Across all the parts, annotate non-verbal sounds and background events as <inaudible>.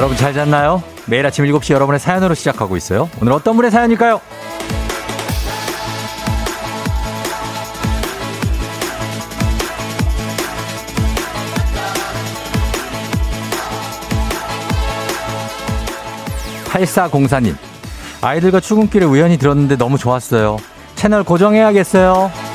여러분 잘 잤나요? 매일 아침 7시 여러분의 사연으로 시작하고 있어요. 오늘 어떤 분의 사연일까요? 8404님, 아이들과 출근길에 우연히 들었는데 너무 좋았어요. 채널 고정해야겠어요.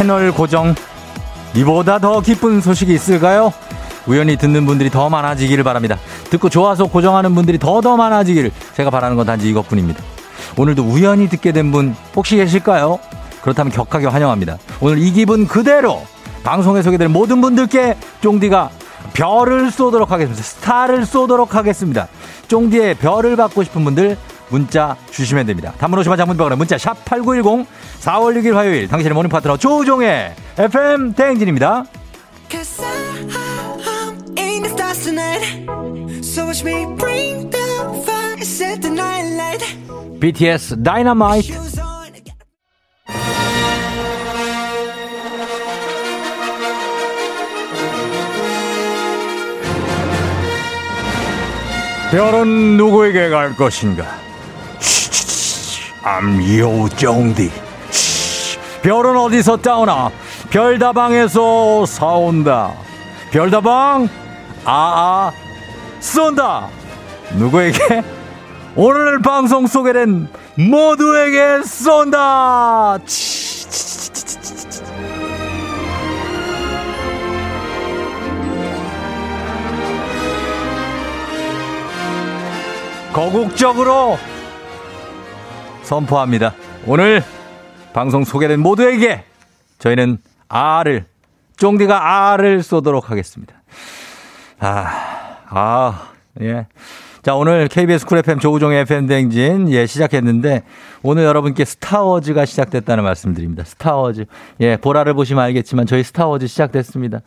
채널 고정. 이보다 더 기쁜 소식이 있을까요? 우연히 듣는 분들이 더 많아지기를 바랍니다. 듣고 좋아서 고정하는 분들이 더더 많아지기를 제가 바라는 건 단지 이것뿐입니다. 오늘도 우연히 듣게 된 분 혹시 계실까요? 그렇다면 격하게 환영합니다. 오늘 이 기분 그대로 방송에 소개된 모든 분들께 쫑디가 별을 쏘도록 하겠습니다. 스타를 쏘도록 하겠습니다. 쫑디의 별을 받고 싶은 분들 문자 주시면 됩니다. 단문 오시면 장문병원에 문자 샵 8910 4월 6일 화요일 당신의 모닝 파트너 조종의 FM 대행진입니다. BTS 다이너마이트 별은 누구에게 갈 것인가? I'm 요정디. 별은 어디서 따오나? 별다방에서 사온다. 별다방? 아아 쏜다. 누구에게? 오늘 방송 소개된 모두에게 쏜다. 거국적으로 선포합니다. 오늘 방송 소개된 모두에게 저희는 R을, 쫑디가 R을 쏘도록 하겠습니다. 아, 아, 예. 자, 오늘 KBS Cool FM 조우종의 FM 대행진, 예, 시작했는데, 오늘 여러분께 스타워즈가 시작됐다는 말씀드립니다. 스타워즈. 예, 보라를 보시면 알겠지만, 저희 스타워즈 시작됐습니다.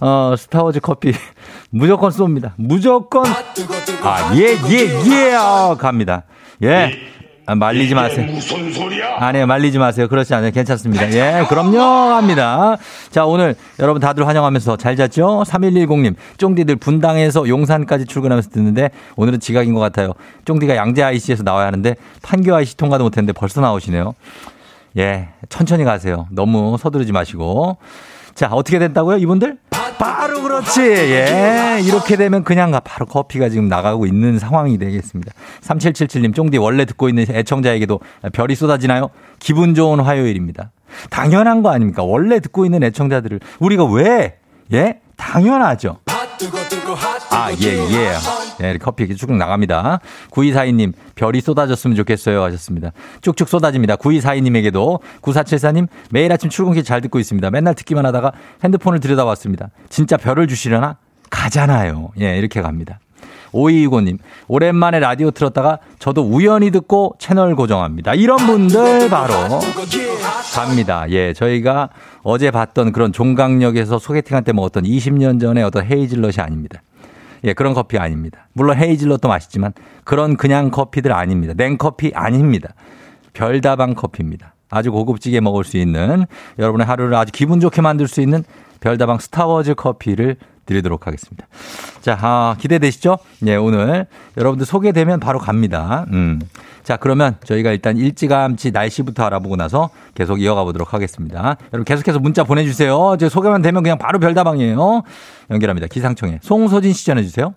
어, 스타워즈 커피. <laughs> 무조건 쏩니다. 무조건. 아, 예, 예, 예, 어, 갑니다. 예. 아, 말리지 마세요. 무슨 소리야? 아니에요. 말리지 마세요. 그렇지 않아요. 괜찮습니다. 예, 그럼요. 합니다. 자, 오늘 여러분 다들 환영하면서 잘 잤죠? 3110님, 쫑디들 분당에서 용산까지 출근하면서 듣는데 오늘은 지각인 것 같아요. 쫑디가 양재 IC에서 나와야 하는데 판교 IC 통과도 못했는데 벌써 나오시네요. 예, 천천히 가세요. 너무 서두르지 마시고. 자, 어떻게 됐다고요, 이분들? 바로 그렇지. 예. 이렇게 되면 그냥 바로 커피가 지금 나가고 있는 상황이 되겠습니다. 3777님, 쫑디 원래 듣고 있는 애청자에게도 별이 쏟아지나요? 기분 좋은 화요일입니다. 당연한 거 아닙니까? 원래 듣고 있는 애청자들을 우리가 왜, 예? 당연하죠. 아, 예, 예. 네, 커피 이렇게 쭉 나갑니다. 9242님, 별이 쏟아졌으면 좋겠어요. 하셨습니다. 쭉쭉 쏟아집니다. 9242님에게도 9474님, 매일 아침 출근길 잘 듣고 있습니다. 맨날 듣기만 하다가 핸드폰을 들여다봤습니다. 진짜 별을 주시려나? 가잖아요. 예, 이렇게 갑니다. 5265님, 오랜만에 라디오 틀었다가 저도 우연히 듣고 채널 고정합니다. 이런 분들 바로 갑니다. 예, 저희가 어제 봤던 그런 종강역에서 소개팅할 때 먹었던 20년 전의 어떤 헤이즐넛이 아닙니다. 예, 그런 커피 아닙니다. 물론 헤이즐넛도 맛있지만 그런 그냥 커피들 아닙니다. 냉커피 아닙니다. 별다방 커피입니다. 아주 고급지게 먹을 수 있는 여러분의 하루를 아주 기분 좋게 만들 수 있는 별다방 스타워즈 커피를 드리도록 하겠습니다. 자, 아, 기대되시죠? 예, 오늘 여러분들 소개되면 바로 갑니다. 음. 자, 그러면 저희가 일단 일찌감치 날씨부터 알아보고 나서 계속 이어가 보도록 하겠습니다. 여러분 계속해서 문자 보내주세요. 제 소개만 되면 그냥 바로 별다방이에요. 연결합니다. 기상청에 송소진 시 전해주세요.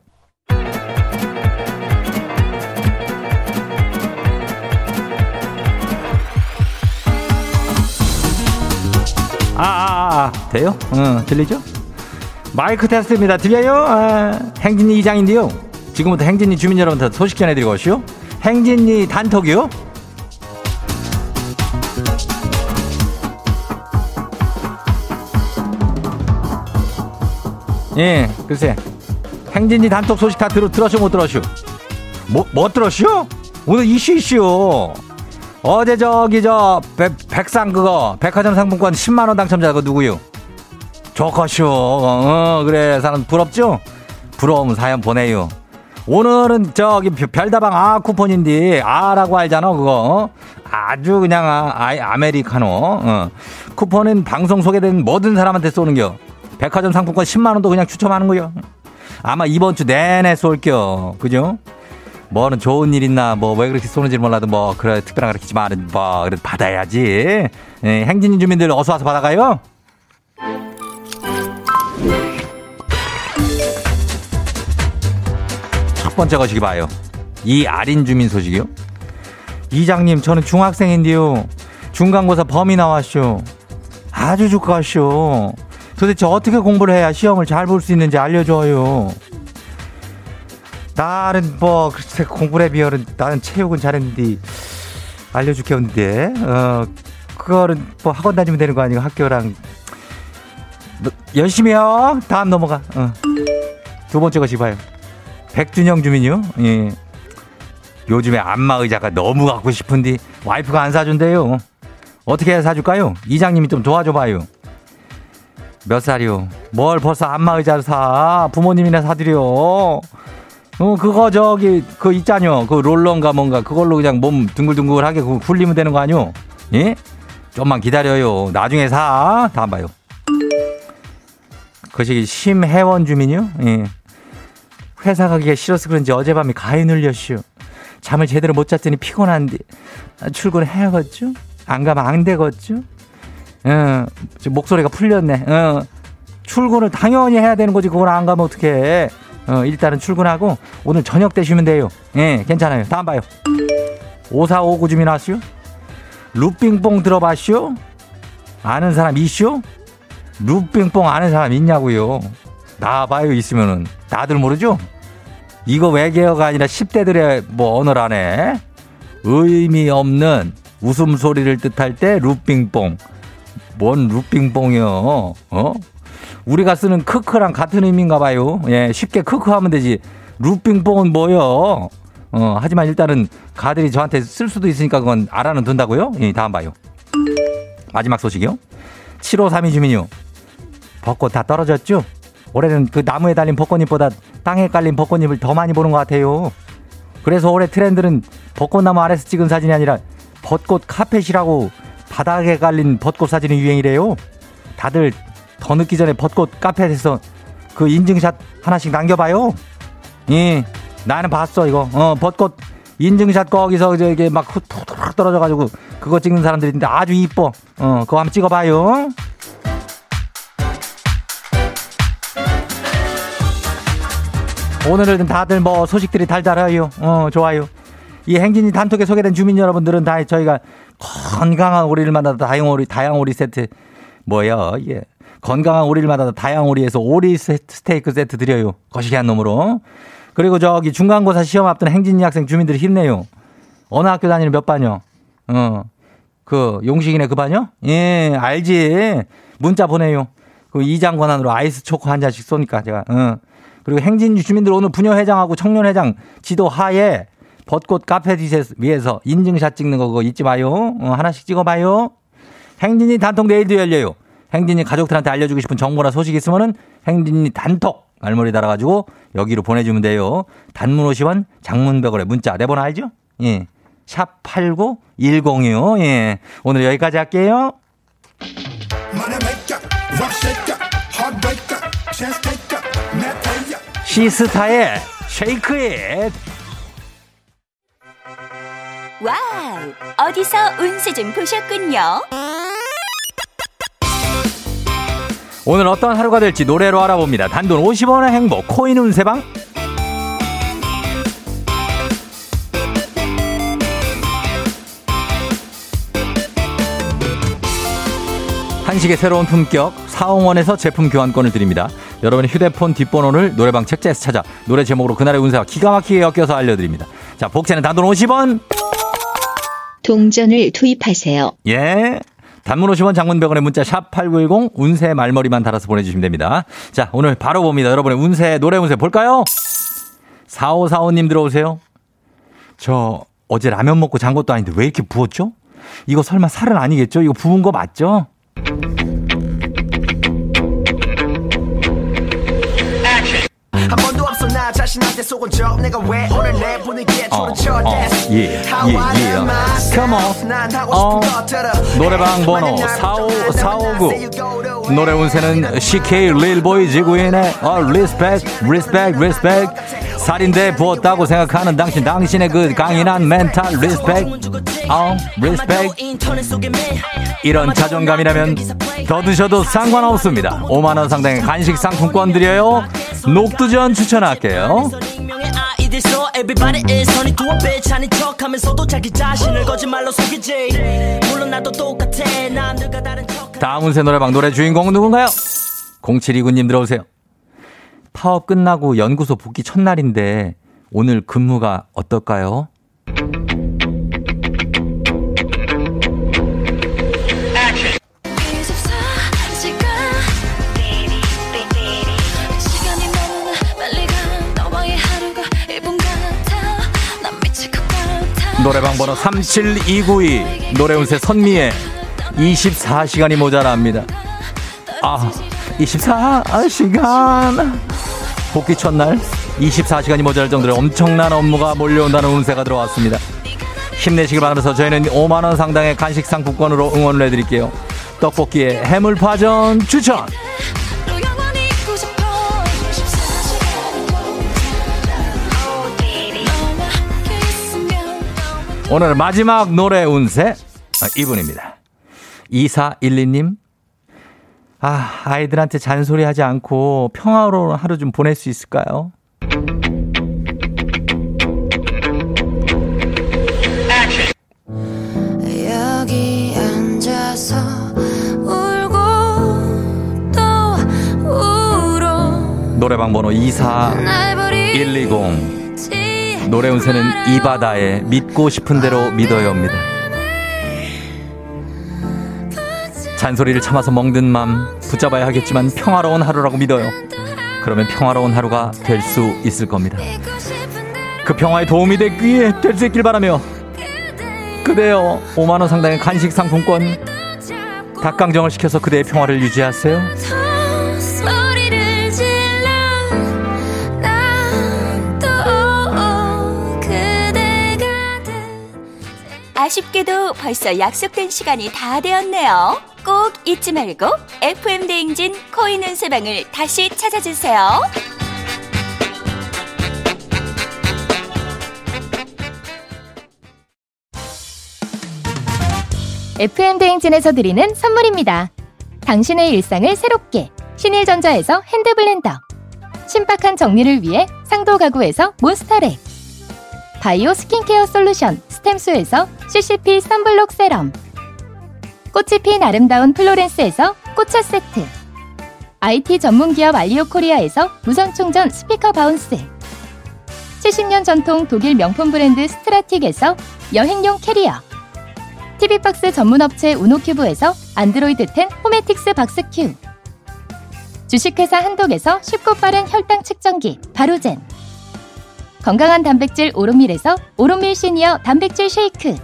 아, 아, 아, 돼요? 응, 들리죠? 마이크 테스트입니다. 들려요? 아, 행진이 이장인데요. 지금부터 행진이 주민 여러분한테 소식 전해드리고 오시오. 행진이 단톡이요? 예, 글쎄. 행진이 단톡 소식 다 들어, 들었쇼, 못 들었쇼? 뭐, 뭐 들었쇼? 오늘 이슈 이슈. 어제 저기 저 백, 백상 그거 백화점 상품권 10만 원 당첨자 그 누구요? 조커쇼. 어, 그래 사람 부럽죠? 부러우면 사연 보내요. 오늘은 저기 별다방 아 쿠폰인데 아라고 알잖아 그거. 아주 그냥 아, 아 아메리카노. 어. 쿠폰은 방송 소개된 모든 사람한테 쏘는겨. 백화점 상품권 10만 원도 그냥 추첨하는 거요. 아마 이번 주 내내 쏠겨. 그죠? 뭐는 좋은 일 있나 뭐 왜 그렇게 쏘는지 몰라도 뭐 그래 특별한 그렇겠지만 뭐 그래도 받아야지. 예, 행진인 주민들 어서 와서 받아가요 번째 거시기 봐요. 이 아린 주민 소식이요. 이장님, 저는 중학생인데요. 중간고사 범위 나왔쇼. 아주 좋겠쇼. 도대체 어떻게 공부를 해야 시험을 잘 볼 수 있는지 알려줘요. 나는 뭐 글쎄 공부에 비하면 나는 체육은 잘했는데 알려줄게 없는데 어 그거는 뭐 학원 다니면 되는 거 아니고 학교랑 너, 열심히 해요. 다음 넘어가. 어. 두 번째 것이 봐요. 백준영 주민요. 예. 요즘에 안마 의자가 너무 갖고 싶은데 와이프가 안 사준대요. 어떻게 사줄까요? 이장님이 좀 도와줘봐요. 몇 살이요? 뭘 벌써 안마 의자를 사? 부모님이나 사드려. 어, 그거 저기 그 있잖요. 그 롤러인가 뭔가 그걸로 그냥 몸 둥글둥글하게 그 굴리면 되는 거 아니요? 예? 좀만 기다려요. 나중에 사. 다음 봐요. 그것이 심혜원 주민요? 예. 회사 가기가 싫어서 그런지 어젯밤에 가위 눌렸슈. 잠을 제대로 못 잤더니 피곤한데 출근해야겠죠? 안 가면 안 되겠죠? 어, 목소리가 풀렸네. 어, 출근을 당연히 해야 되는 거지. 그걸 안 가면 어떡해. 어, 일단은 출근하고 오늘 저녁 되시면 돼요. 예, 괜찮아요. 다음 봐요. 5459 주민 왔슈? 루빙뽕 들어봤슈? 아는 사람 있슈? 루빙뽕 아는 사람 있냐고요. 나봐요 있으면은 다들 모르죠? 이거 외계어가 아니라 10대들의 뭐 언어라네. 의미 없는 웃음소리를 뜻할 때 루빙뽕. 뭔 루빙뽕이요? 어? 우리가 쓰는 크크랑 같은 의미인가 봐요. 예, 쉽게 크크 하면 되지. 루빙뽕은 뭐요? 어, 하지만 일단은 가들이 저한테 쓸 수도 있으니까 그건 알아는 둔다고요? 예, 다음 봐요. 마지막 소식이요. 7532 주민요. 벚꽃 다 떨어졌죠? 올해는 그 나무에 달린 벚꽃잎보다 땅에 깔린 벚꽃잎을 더 많이 보는 것 같아요. 그래서 올해 트렌드는 벚꽃나무 아래서 찍은 사진이 아니라 벚꽃 카펫이라고 바닥에 깔린 벚꽃 사진이 유행이래요. 다들 더 늦기 전에 벚꽃 카펫에서 그 인증샷 하나씩 남겨봐요. 예, 나는 봤어 이거. 어, 벚꽃 인증샷 거기서 이게 막 툭툭 떨어져가지고 그거 찍는 사람들이 있는데 아주 이뻐. 어, 그거 한번 찍어봐요. 오늘은 다들 뭐 소식들이 달달해요. 어, 좋아요. 이 행진이 단톡에 소개된 주민 여러분들은 다 저희가 건강한 오리를 만나다 다양오리, 다양오리 세트, 뭐야, 예. 건강한 오리를 만나다 다양오리에서 오리 스테이크 세트 드려요. 거시기한 놈으로. 그리고 저기 중간고사 시험 앞둔 행진이 학생 주민들이 힘내요. 어느 학교 다니는 몇 반요? 어, 그 용식이네 그 반요? 예, 알지. 문자 보내요. 그 이장 권한으로 아이스 초코 한 잔씩 쏘니까 제가. 어. 그리고 행진주 주민들 오늘 부녀회장하고 청년회장 지도 하에 벚꽃 카페 위에서 인증샷 찍는 거 그거 잊지 마요. 어, 하나씩 찍어봐요. 행진이 단톡 내일도 열려요. 행진이 가족들한테 알려주고 싶은 정보나 소식 있으면은 행진이 단톡 말머리 달아가지고 여기로 보내주면 돼요. 단문 50원, 장문 100원에 문자 내번호 알죠? 예. 샵 8910이요. 예. 오늘 여기까지 할게요. 시스타의 Shake 잇. 와우 어디서 운세 좀 보셨군요? 오늘 어떤 하루가 될지 노래로 알아봅니다. 단돈 50원의 행복 코인 운세방. 한식의 새로운 품격 사홍원에서 제품 교환권을 드립니다. 여러분의 휴대폰 뒷번호를 노래방 책자에서 찾아 노래 제목으로 그날의 운세와 기가 막히게 엮여서 알려드립니다. 자, 복채는 단돈 50원. 동전을 투입하세요. 예. 단문 50원 장문 100원의 문자 샵 8910 운세 말머리만 달아서 보내주시면 됩니다. 자, 오늘 바로 봅니다. 여러분의 운세, 노래 운세 볼까요? 4545님 들어오세요. 저 어제 라면 먹고 잔 것도 아닌데 왜 이렇게 부었죠? 이거 설마 살은 아니겠죠? 이거 부은 거 맞죠? 나 자신한테 속은 적 내가 왜 오늘 내 분위기에 초를 쳐 Dance 예, 예, 예. Come on. 어, 노래방 번호 45, 459 노래 운세는 CK 릴보이 지구인의 어, respect respect respect 살인데 부었다고 생각하는 당신 당신의 그 강인한 멘탈 respect 어 respect 이런 자존감이라면 더 드셔도 상관없습니다. 5만원 상당의 간식 상품권 드려요. 녹두전 추천 할게요. 다음 운세 노래방 노래 주인공은 누군가요? 0729님 들어오세요. 파업 끝나고 연구소 복귀 첫날인데 오늘 근무가 어떨까요? 노래방 번호 37292 노래운세 선미의 24시간이 모자랍니다. 아, 24시간. 복귀 첫날 24시간이 모자랄 정도로 엄청난 업무가 몰려온다는 운세가 들어왔습니다. 힘내시길 바라면서 저희는 5만원 상당의 간식 상품권으로 응원을 해드릴게요. 떡볶이에 해물파전 추천! 오늘 마지막 노래 운세 아, 이분입니다. 2412님 아, 아이들한테 잔소리하지 않고 평화로운 하루 좀 보낼 수 있을까요? 여기 앉아서 울고 또 울어 노래방 번호 24120 노래 운세는 이 바다에 믿고 싶은 대로 믿어요입니다. 잔소리를 참아서 멍든 맘 붙잡아야 하겠지만 평화로운 하루라고 믿어요. 그러면 평화로운 하루가 될 수 있을 겁니다. 그 평화에 도움이 되기에 될 수 있길 바라며 그대여 5만원 상당의 간식 상품권 닭강정을 시켜서 그대의 평화를 유지하세요. 아쉽게도 벌써 약속된 시간이 다 되었네요. 꼭 잊지 말고 FM 대행진 코인 은 세방을 다시 찾아주세요. FM 대행진에서 드리는 선물입니다. 당신의 일상을 새롭게 신일전자에서 핸드블렌더 신박한 정리를 위해 상도 가구에서 몬스터렉 바이오 스킨케어 솔루션 스템수에서 CCP 선블록 세럼. 꽃이 핀 아름다운 플로렌스에서 꽃차 세트. IT 전문기업 알리오 코리아에서 무선 충전 스피커 바운스. 70년 전통 독일 명품 브랜드 스트라틱에서 여행용 캐리어. TV박스 전문업체 우노큐브에서 안드로이드 10 호메틱스 박스큐. 주식회사 한독에서 쉽고 빠른 혈당 측정기 바로젠 건강한 단백질 오롯밀에서 오롯밀 시니어 단백질 쉐이크.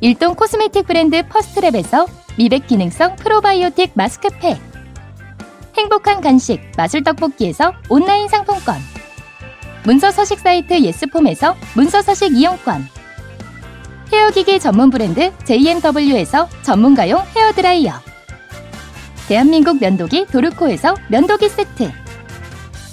일동 코스메틱 브랜드 퍼스트랩에서 미백 기능성 프로바이오틱 마스크팩. 행복한 간식 마술 떡볶이에서 온라인 상품권. 문서 서식 사이트 예스폼에서 문서 서식 이용권. 헤어기기 전문 브랜드 JMW에서 전문가용 헤어드라이어. 대한민국 면도기 도르코에서 면도기 세트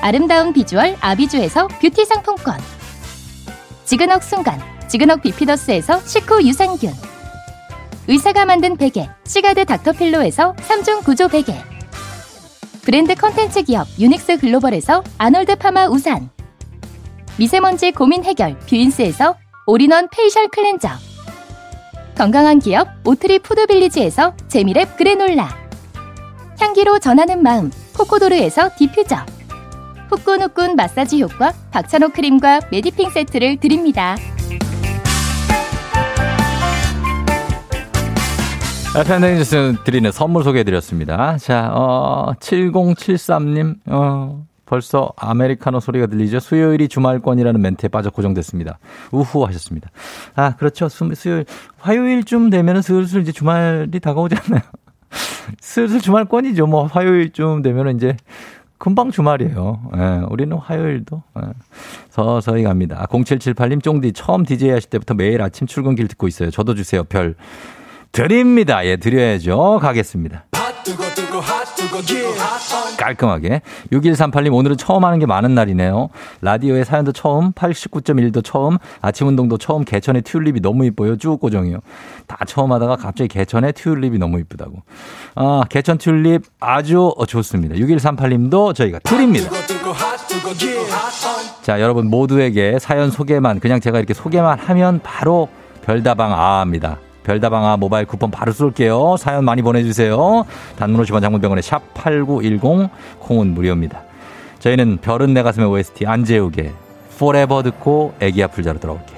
아름다운 비주얼 아비주에서 뷰티 상품권. 지그넉 순간 지그넉 비피더스에서 식후 유산균. 의사가 만든 베개 시가드 닥터필로에서 3중 구조 베개. 브랜드 컨텐츠 기업 유닉스 글로벌에서 아놀드 파마 우산. 미세먼지 고민 해결 뷰인스에서 올인원 페이셜 클렌저. 건강한 기업 오트리 푸드빌리지에서 재미랩 그래놀라. 향기로 전하는 마음 코코도르에서 디퓨저 후끈후끈 마사지 효과 박찬호 크림과 메디핑 세트를 드립니다. FM대행진이 드리는 선물 소개해드렸습니다. 자, 어, 7073님, 어, 벌써 아메리카노 소리가 들리죠? 수요일이 주말권이라는 멘트에 빠져 고정됐습니다. 우후 하셨습니다. 아, 그렇죠. 수, 수요일, 화요일쯤 되면은 슬슬 이제 주말이 다가오지 않나요? <laughs> 슬슬 주말권이죠. 뭐, 화요일쯤 되면은 이제 금방 주말이에요. 예, 우리는 화요일도 예, 서서히 갑니다. 0778님 쫑디 처음 DJ 하실 때부터 매일 아침 출근길 듣고 있어요. 저도 주세요. 별 드립니다. 예, 드려야죠. 가겠습니다. 깔끔하게. 6138님, 오늘은 처음 하는 게 많은 날이네요. 라디오에 사연도 처음, 89.1도 처음, 아침 운동도 처음, 개천의 튤립이 너무 이뻐요. 쭉 고정이요. 다 처음 하다가 갑자기 개천의 튤립이 너무 이쁘다고. 아, 개천 튤립 아주 좋습니다. 6138님도 저희가 드립니다. 자, 여러분 모두에게 사연 소개만, 그냥 제가 이렇게 소개만 하면 바로 별다방 아입니다. 별다방아 모바일 쿠폰 바로 쏠게요. 사연 많이 보내주세요. 단문 50원 장문병원의 샵8910 콩은 무료입니다. 저희는 별은 내 가슴의 OST 안재욱의 Forever 듣고 애기 아플 자로 돌아올게요.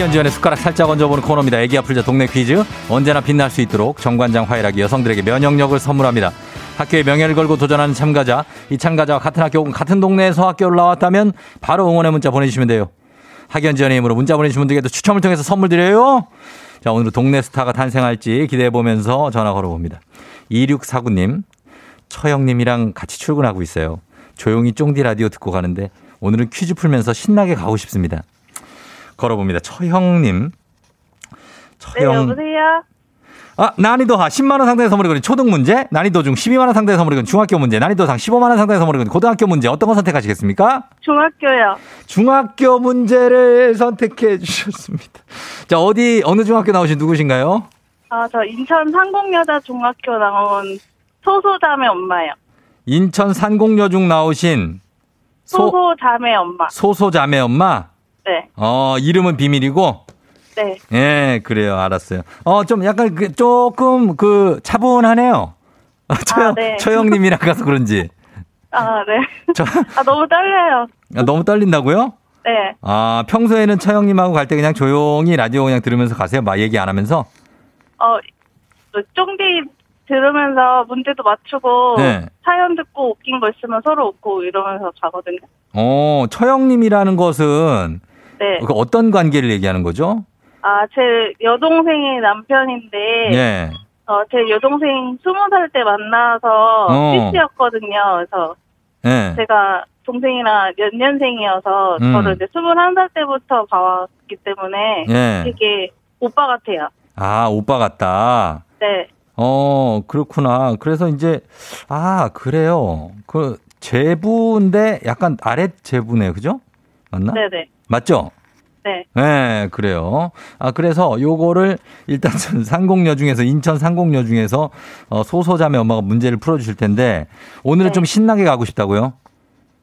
학연 지연의 숟가락 살짝 얹어보는 코너입니다. 애기야 풀자 동네 퀴즈. 언제나 빛날 수 있도록 정관장 화이락이 여성들에게 면역력을 선물합니다. 학교의 명예를 걸고 도전하는 참가자, 이 참가자와 같은 학교 혹은 같은 동네에서 학교를 나왔다면 바로 응원의 문자 보내주시면 돼요. 학연 지연의 힘으로 문자 보내주신 분들께도 추첨을 통해서 선물 드려요. 자, 오늘은 동네 스타가 탄생할지 기대해보면서 전화 걸어봅니다. 2649님, 처형님이랑 같이 출근하고 있어요. 조용히 쫑디 라디오 듣고 가는데 오늘은 퀴즈 풀면서 신나게 가고 싶습니다. 걸어봅니다. 처형님. 네, 처형. 여보세요? 아, 난이도 하 10만원 상당의 선물이 거는 초등 문제, 난이도 중 12만원 상당의 선물이 거는 중학교 문제, 난이도 상 15만원 상당의 선물이 거는 고등학교 문제, 어떤 거 선택하시겠습니까? 중학교요. 중학교 문제를 선택해 주셨습니다. 자, 어디, 어느 중학교 나오신 누구신가요? 아, 저 인천 상공여자 중학교 나온 소소자매 엄마요. 인천 산공여중 나오신 소, 소소자매 엄마. 소소자매 엄마? 네, 어, 이름은 비밀이고? 네. 예, 그래요. 알았어요. 어, 좀 약간 그, 조금 그 차분하네요. 어, 처형, 네. 처형님이랑 가서 그런지. 아, 네. 저, <laughs> 아, 너무 떨려요. 아, 너무 떨린다고요? 네. 아, 평소에는 처형님하고 갈 때 그냥 조용히 라디오 그냥 들으면서 가세요? 막 얘기 안 하면서? 어, 그 쫑디 들으면서 문제도 맞추고 네. 사연 듣고 웃긴 거 있으면 서로 웃고 이러면서 가거든요. 어, 처형님이라는 것은 네. 그 어떤 관계를 얘기하는 거죠? 아, 제 여동생의 남편인데 예. 어, 제 여동생 스무 살 때 만나서 어. CC였거든요. 그래서 예. 제가 동생이랑 연년생이어서 음. 저를 이제 21살 때부터 봐왔기 때문에 예. 되게 오빠 같아요. 아, 오빠 같다. 네. 어, 그렇구나. 그래서 이제, 아, 그래요. 그, 제부인데 약간 아랫 제부네요. 그죠? 맞나? 네네. 맞죠? 네. 네, 그래요. 아, 그래서 요거를 일단 <laughs> 전 상공여 중에서, 인천 상공여 중에서 어, 소소자매 엄마가 문제를 풀어주실 텐데, 오늘은 네. 좀 신나게 가고 싶다고요?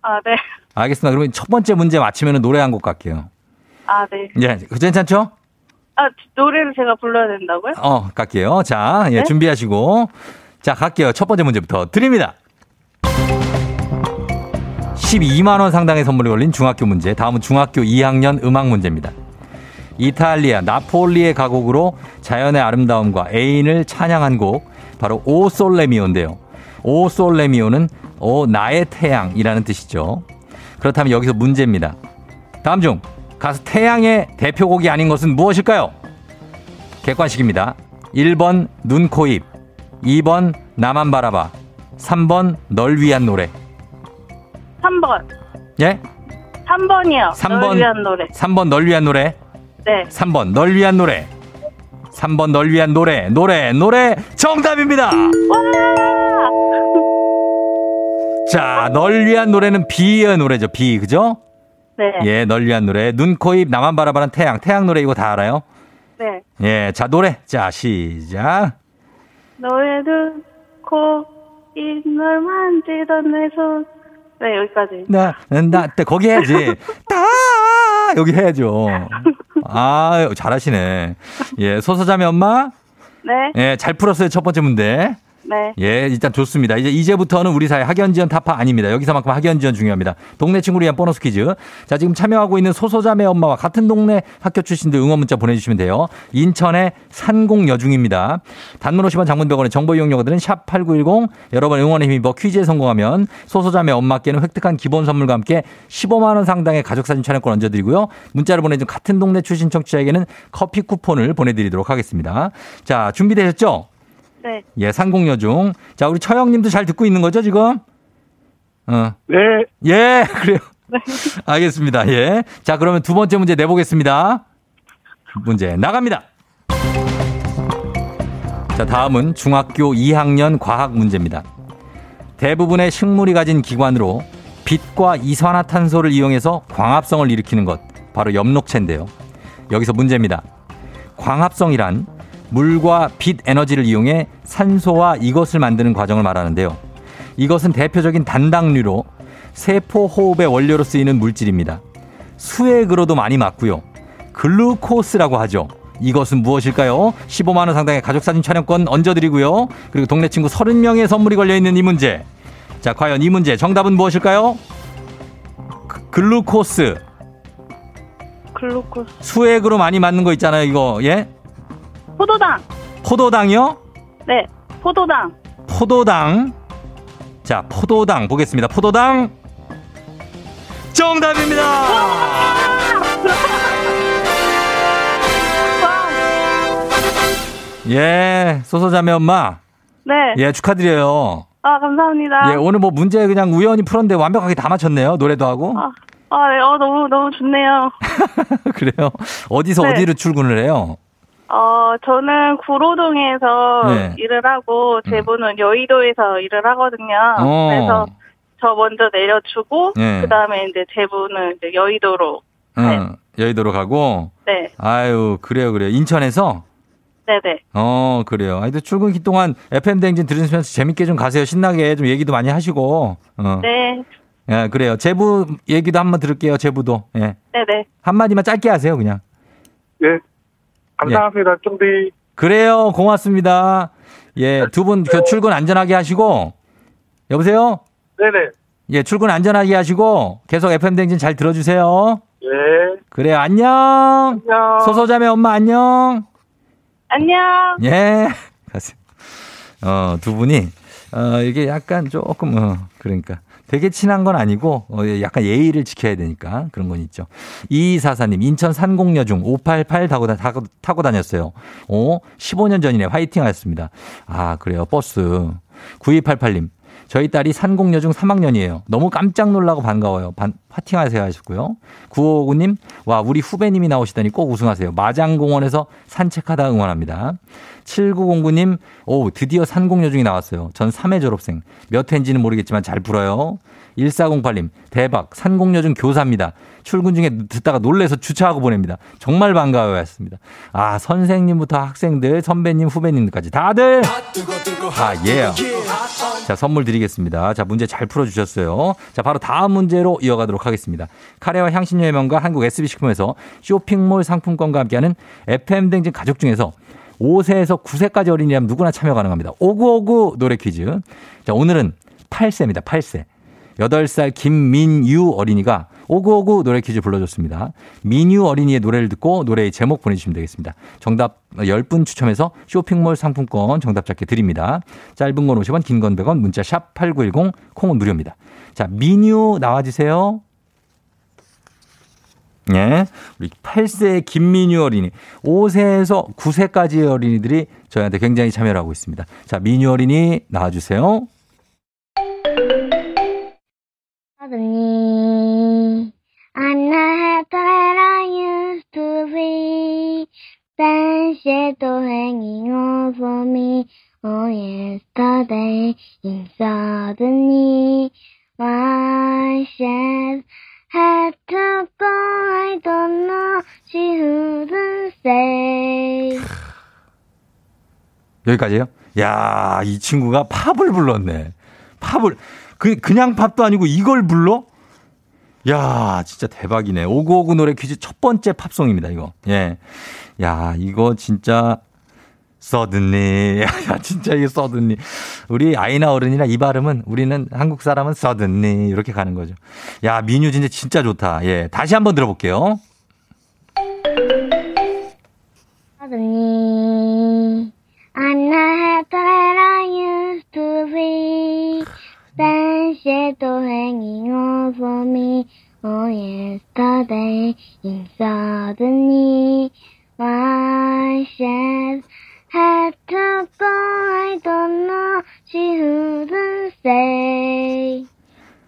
아, 네. 알겠습니다. 그러면 첫 번째 문제 맞히면 노래 한 곡 갈게요. 아, 네. 예, 그 괜찮죠? 아, 노래를 제가 불러야 된다고요? 어, 갈게요. 자, 예, 네? 준비하시고. 자, 갈게요. 첫 번째 문제부터 드립니다. 12만 원 상당의 선물이 걸린 중학교 문제. 다음은 중학교 2학년 음악 문제입니다. 이탈리아 나폴리의 가곡으로 자연의 아름다움과 애인을 찬양한 곡 바로 오 솔레미오인데요. 오 솔레미오는 오 나의 태양이라는 뜻이죠. 그렇다면 여기서 문제입니다. 다음 중 가수 태양의 대표곡이 아닌 것은 무엇일까요? 객관식입니다. 1번 눈, 코, 입 2번 나만 바라봐 3번 널 위한 노래 3번. 예? 3번이요. 3번. 널 위한 노래. 3번 널 위한 노래 네. 3번 널 위한 노래 3번 널 위한 노래 노래 노래 정답입니다 자널 위한 노래는 비의 노래죠 비 그죠? 네. 예 널 위한 노래 눈, 코, 입 나만 바라봐는 태양 태양 노래 이거 다 알아요? 네. 예 자 노래 자 시작 너의 눈, 코, 입, 널 만지던 내 손. 네, 여기까지. 나, 나, 때 거기 해야지. <laughs> 따! 여기 해야죠. 아, 잘하시네. 예, 소소자매 엄마. 네. 예, 잘 풀었어요. 첫 번째 문제. 네. 예, 일단 좋습니다. 이제 이제부터는 우리 사회 학연 지원 타파 아닙니다. 여기서만큼 학연 지원 중요합니다. 동네 친구를 위한 보너스 퀴즈. 자, 지금 참여하고 있는 소소자매 엄마와 같은 동네 학교 출신들 응원 문자 보내주시면 돼요. 인천의 산공여중입니다. 단문 50원 장문병원의 정보 이용료들은 샵 8910 여러분 응원의 힘입어 퀴즈에 성공하면 소소자매 엄마께는 획득한 기본 선물과 함께 15만 원 상당의 가족사진 촬영권 얹어드리고요. 문자를 보내준 같은 동네 출신 청취자에게는 커피 쿠폰을 보내드리도록 하겠습니다. 자, 준비되셨죠? 네. 예, 상공여중. 자, 우리 처형님도 잘 듣고 있는 거죠, 지금? 어. 네. 예, <laughs> 그래요. 알겠습니다. 예. 자, 그러면 두 번째 문제 내보겠습니다. 문제 나갑니다. 자, 다음은 중학교 2학년 과학 문제입니다. 대부분의 식물이 가진 기관으로 빛과 이산화탄소를 이용해서 광합성을 일으키는 것, 바로 엽록체인데요. 여기서 문제입니다. 광합성이란 물과 빛 에너지를 이용해 산소와 이것을 만드는 과정을 말하는데요. 이것은 대표적인 단당류로 세포 호흡의 원료로 쓰이는 물질입니다. 수액으로도 많이 맞고요. 글루코스라고 하죠. 이것은 무엇일까요? 15만 원 상당의 가족사진 촬영권 얹어드리고요. 그리고 동네 친구 30명의 선물이 걸려있는 이 문제. 자, 과연 이 문제 정답은 무엇일까요? 그- 글루코스. 글루코스. 수액으로 많이 맞는 거 있잖아요, 이거. 예? 포도당. 포도당이요? 네. 포도당. 포도당. 자, 포도당 보겠습니다. 포도당. 정답입니다. 예, 소소자매 엄마. 네. 예, 축하드려요. 아, 감사합니다. 예, 오늘 뭐 문제 그냥 우연히 풀었는데 완벽하게 다 맞췄네요. 노래도 하고. 아, 아, 네. 어, 너무, 너무 좋네요. <laughs> 그래요. 어디서 네. 어디로 출근을 해요? 어, 저는 구로동에서 네. 일을 하고, 제분은 여의도에서 일을 하거든요. 어. 그래서 저 먼저 내려주고, 네. 그 다음에 이제 제분은 이제 여의도로. 응, 여의도로 가고. 네. 아유, 그래요, 그래요. 인천에서? 네네. 어, 그래요. 아이도 출근기 동안 FM 대행진 들으시면서 재밌게 좀 가세요. 신나게 좀 얘기도 많이 하시고. 어. 네. 예, 그래요. 제부 얘기도 한번 들을게요. 제부도. 예. 네네. 한마디만 짧게 하세요, 그냥. 예. 감사합니다, 쫑디. 그래요. 고맙습니다. 예, 두분그 출근 안전하게 하시고. 여보세요? 네네. 예, 출근 안전하게 하시고 계속 FM 대행진 잘 들어주세요. 예. 그래요. 안녕. 안녕. 소소자매 엄마 안녕. 안녕. 예. <laughs> 가세요. 어, 두 분이, 어, 이게 약간 조금, 어, 그러니까. 되게 친한 건 아니고, 어, 약간 예의를 지켜야 되니까 그런 건 있죠. 2244님, 인천 산공여중 588 타고, 다- 타고, 다녔어요. 어, 15년 전이네. 화이팅 하였습니다. 아, 그래요. 버스. 9288님, 저희 딸이 산공여중 3학년이에요. 너무 깜짝 놀라고 반가워요. 반, 파팅하세요 하셨고요. 9559님, 와, 우리 후배님이 나오시다니 꼭 우승하세요. 마장공원에서 산책하다 응원합니다. 7909님, 오, 드디어 산공여중이 나왔어요. 전 3회 졸업생. 몇 회인지는 모르겠지만 잘 불어요. 1408님, 대박. 산공여중 교사입니다. 출근 중에 듣다가 놀래서 주차하고 보냅니다. 정말 반가워요. 했습니다. 아, 선생님부터 학생들, 선배님, 후배님들까지 다들 아, 예. 자, 선물 드리겠습니다. 자, 문제 잘 풀어주셨어요. 자, 바로 다음 문제로 이어가도록 하겠습니다. 카레와 향신료의 명가 한국 SB식품에서 쇼핑몰 상품권과 함께하는 FM댕진 가족 중에서 5세에서 9세까지 어린이라면 누구나 참여 가능합니다. 오구오구 노래 퀴즈. 자, 오늘은 8세입니다. 8세. 8살 김민유 어린이가 오구오구 노래 퀴즈 불러줬습니다. 민유 어린이의 노래를 듣고 노래의 제목 보내주시면 되겠습니다. 정답 10분 추첨해서 쇼핑몰 상품권 정답 잡게 드립니다. 짧은 건 50원, 긴 건 100원, 문자 샵 8910, 콩은 무료입니다. 자, 민유 나와주세요. 예. 우리 8세 김민유 어린이, 5세에서 9세까지의 어린이들이 저희한테 굉장히 참여를 하고 있습니다. 자, 민유 어린이 나와주세요. Suddenly, I'm not that I used to be. Then shadow hanging over me. Oh, yesterday, in suddenly, my chef had to go. I don't know. She wouldn't say. 여기까지요? 야, 이 친구가 팝을 불렀네. 팝을 그 그냥 팝도 아니고 이걸 불러? 야, 진짜 대박이네. 오구오구 노래 퀴즈 첫 번째 팝송입니다, 이거. 예. 야, 이거 진짜 서든니. <laughs> 야, 진짜 이게 서든니. 우리 아이나 어른이나 이 발음은 우리는 한국 사람은 서든니 이렇게 가는 거죠. 야, 민유 진짜 진짜 좋다. 예. 다시 한번 들어볼게요. Shadow hanging over me. Oh, yesterday, in suddenly, my chef had to go. I don't know. She wouldn't say.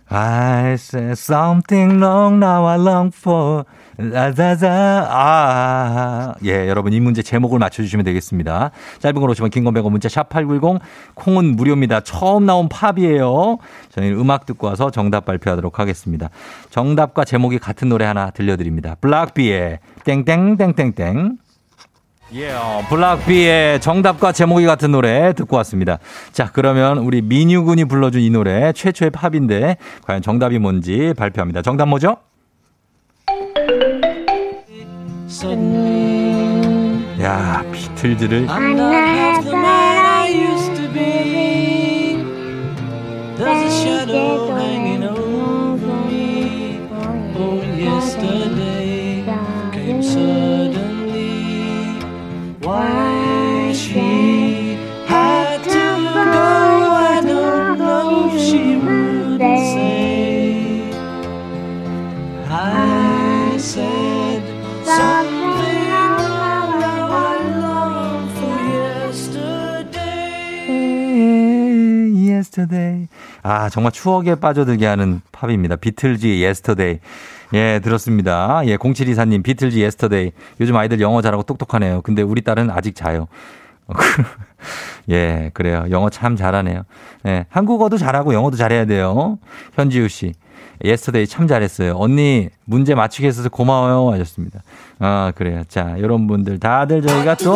I said something wrong now I long for 라자자 아, 예, 여러분 이 문제 제목을 맞춰 주시면 되겠습니다. 짧은 걸 오시면 긴건 100원 문자 샵8910 콩은 무료입니다. 처음 나온 팝이에요. 저희는 음악 듣고 와서 정답 발표하도록 하겠습니다. 정답과 제목이 같은 노래 하나 들려드립니다. 블락비의 땡땡땡땡땡 예, 어, 블락비의 정답과 제목이 같은 노래 듣고 왔습니다. 자, 그러면 우리 민유 군이 불러준 이 노래 최초의 팝인데 과연 정답이 뭔지 발표합니다. 정답 뭐죠? 야, 비틀즈를 yesterday. yesterday. 아, 정말 추억에 빠져들게 하는 팝입니다. 비틀즈의 yesterday. 예, 들었습니다. 예, 0724님, 비틀즈 yesterday. 요즘 아이들 영어 잘하고 똑똑하네요. 근데 우리 딸은 아직 자요. <laughs> 예, 그래요. 영어 참 잘하네요. 예, 한국어도 잘하고 영어도 잘해야 돼요. 현지우 씨. yesterday 참 잘했어요. 언니 문제 맞추게 해서 고마워요 하셨습니다. 아 그래요. 자 이런 분들 다들 저희가 또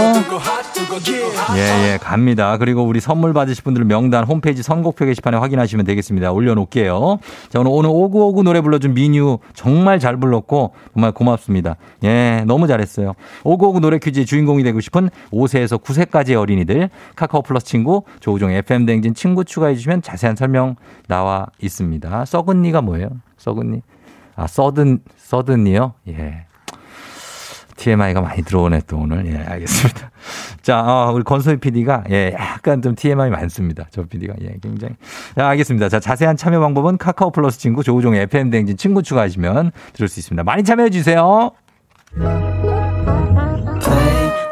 예 예 갑니다. 그리고 우리 선물 받으실 분들 명단 홈페이지 선곡표 게시판에 확인하시면 되겠습니다. 올려놓을게요. 자 오늘 오늘 오구오구 노래 불러준 민유 정말 잘 불렀고 정말 고맙습니다. 예 너무 잘했어요. 오구오구 노래 퀴즈의 주인공이 되고 싶은 5세에서 9세까지의 어린이들 카카오 플러스 친구 조우종 FM 댕진 친구 추가해 주시면 자세한 설명 나와 있습니다. 썩은니가 뭐예요? 썩은니? 아 써든 써든니요? 예. TMI가 많이 들어오네 또 오늘. 예, 알겠습니다. <laughs> 자, 어, 우리 권소희 PD가 예, 약간 좀 TMI 많습니다. 저 PD가 예, 굉장히. 자, 알겠습니다. 자, 자세한 참여 방법은 카카오 플러스 친구 조우종 FM 댕진 친구 추가하시면 들을 수 있습니다. 많이 참여해 주세요.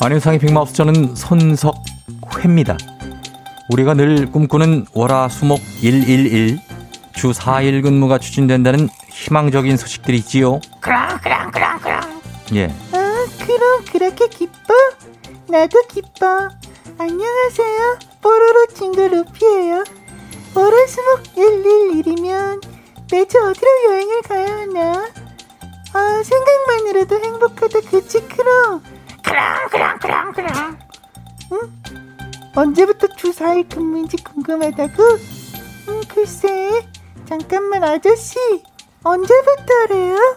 안윤상의 빅마우스 저는 손석회입니다. 우리가 늘 꿈꾸는 월화수목 111 주 4일 근무가 추진된다는 희망적인 소식들이 있지요. 그럼 그럼 그럼 그럼 예. 아 그럼 그렇게 기뻐? 나도 기뻐 안녕하세요 뽀로로 친구 루피예요 월화수목 111이면 매주 어디로 여행을 가야 하나? 아 생각만으로도 행복하다 그치 크롱 그럼 그럼 그럼 그럼 응? 언제부터 주 4일 근무인지 궁금하다고? 음 글쎄 잠깐만 아저씨 언제부터래요?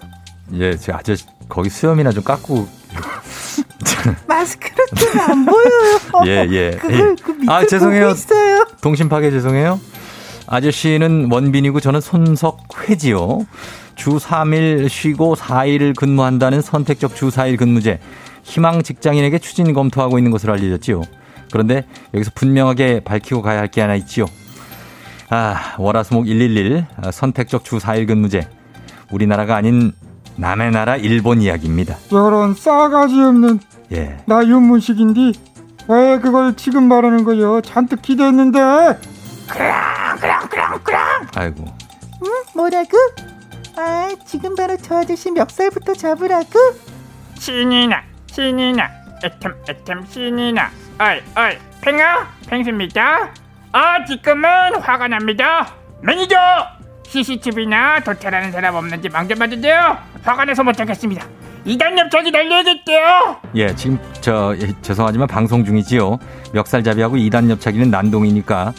예, 저 아저씨 거기 수염이나 좀 깎고 <laughs> 마스크로 때문에 안 보여요. <laughs> 예, 예. 그걸 그 밑에 아, 죄송해요. 있어요. 동심 파괴 죄송해요. 아저씨는 원빈이고 저는 손석회지요. 주 3일 쉬고 4일 근무한다는 선택적 주 4일 근무제 희망 직장인에게 추진 검토하고 있는 것으로 알려졌지요. 그런데 여기서 분명하게 밝히고 가야 할 게 하나 있지요. 아, 월화수목 111 아, 선택적 주 4일 근무제 우리나라가 아닌 남의 나라 일본 이야기입니다. 저런 싸가지 없는 예. 나 윤문식인데 왜 그걸 지금 말하는 거요? 잔뜩 기대했는데. 아이고. 응? 뭐라고? 아 지금 바로 저 아저씨 멱살부터 잡으라고? 신이나 신이 나 애템 애템 신이나 어이 어이 팽아 팽수입니다 아 지금은 화가 납니다 매니저 CCTV나 도태라는 사람 없는지 망정받은데요 화가 나서 못하겠습니다 이단 엽착이 날려야겠대요 예, 지금 저 예, 죄송하지만 방송 중이지요. 멱살잡이하고 2단 엽차기는 난동이니까.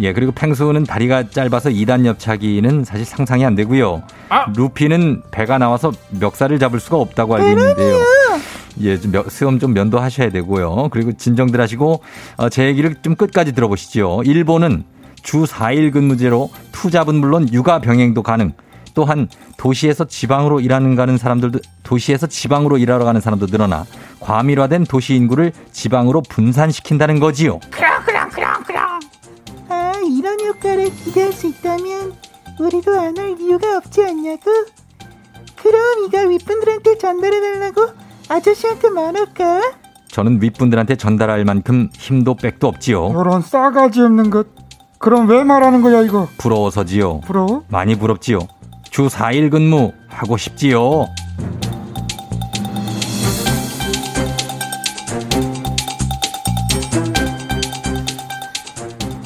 예, 그리고 팽수는 다리가 짧아서 2단 엽차기는 사실 상상이 안 되고요. 아. 루피는 배가 나와서 멱살을 잡을 수가 없다고 알고 있는데요. 예, 좀 며- 수염 좀 면도하셔야 되고요. 그리고 진정들 하시고 어, 제 얘기를 좀 끝까지 들어보시죠. 일본은 주 4일 근무제로 투잡은 물론 육아 병행도 가능. 또한 도시에서 지방으로 일하는 가는 사람들도 도시에서 지방으로 일하러 가는 사람도 늘어나 과밀화된 도시 인구를 지방으로 분산시킨다는 거지요. 그럼 그럼 그럼 그럼 아 이런 효과를 기대할 수 있다면 우리도 안 할 이유가 없지 않냐고? 그럼 이거 윗분들한테 전달해달라고 아저씨한테 말할까? 저는 윗분들한테 전달할 만큼 힘도 백도 없지요. 저런 싸가지 없는 것. 그럼 왜 말하는 거야 이거? 부러워서지요. 부러워? 많이 부럽지요. 주 4일 근무 하고 싶지요.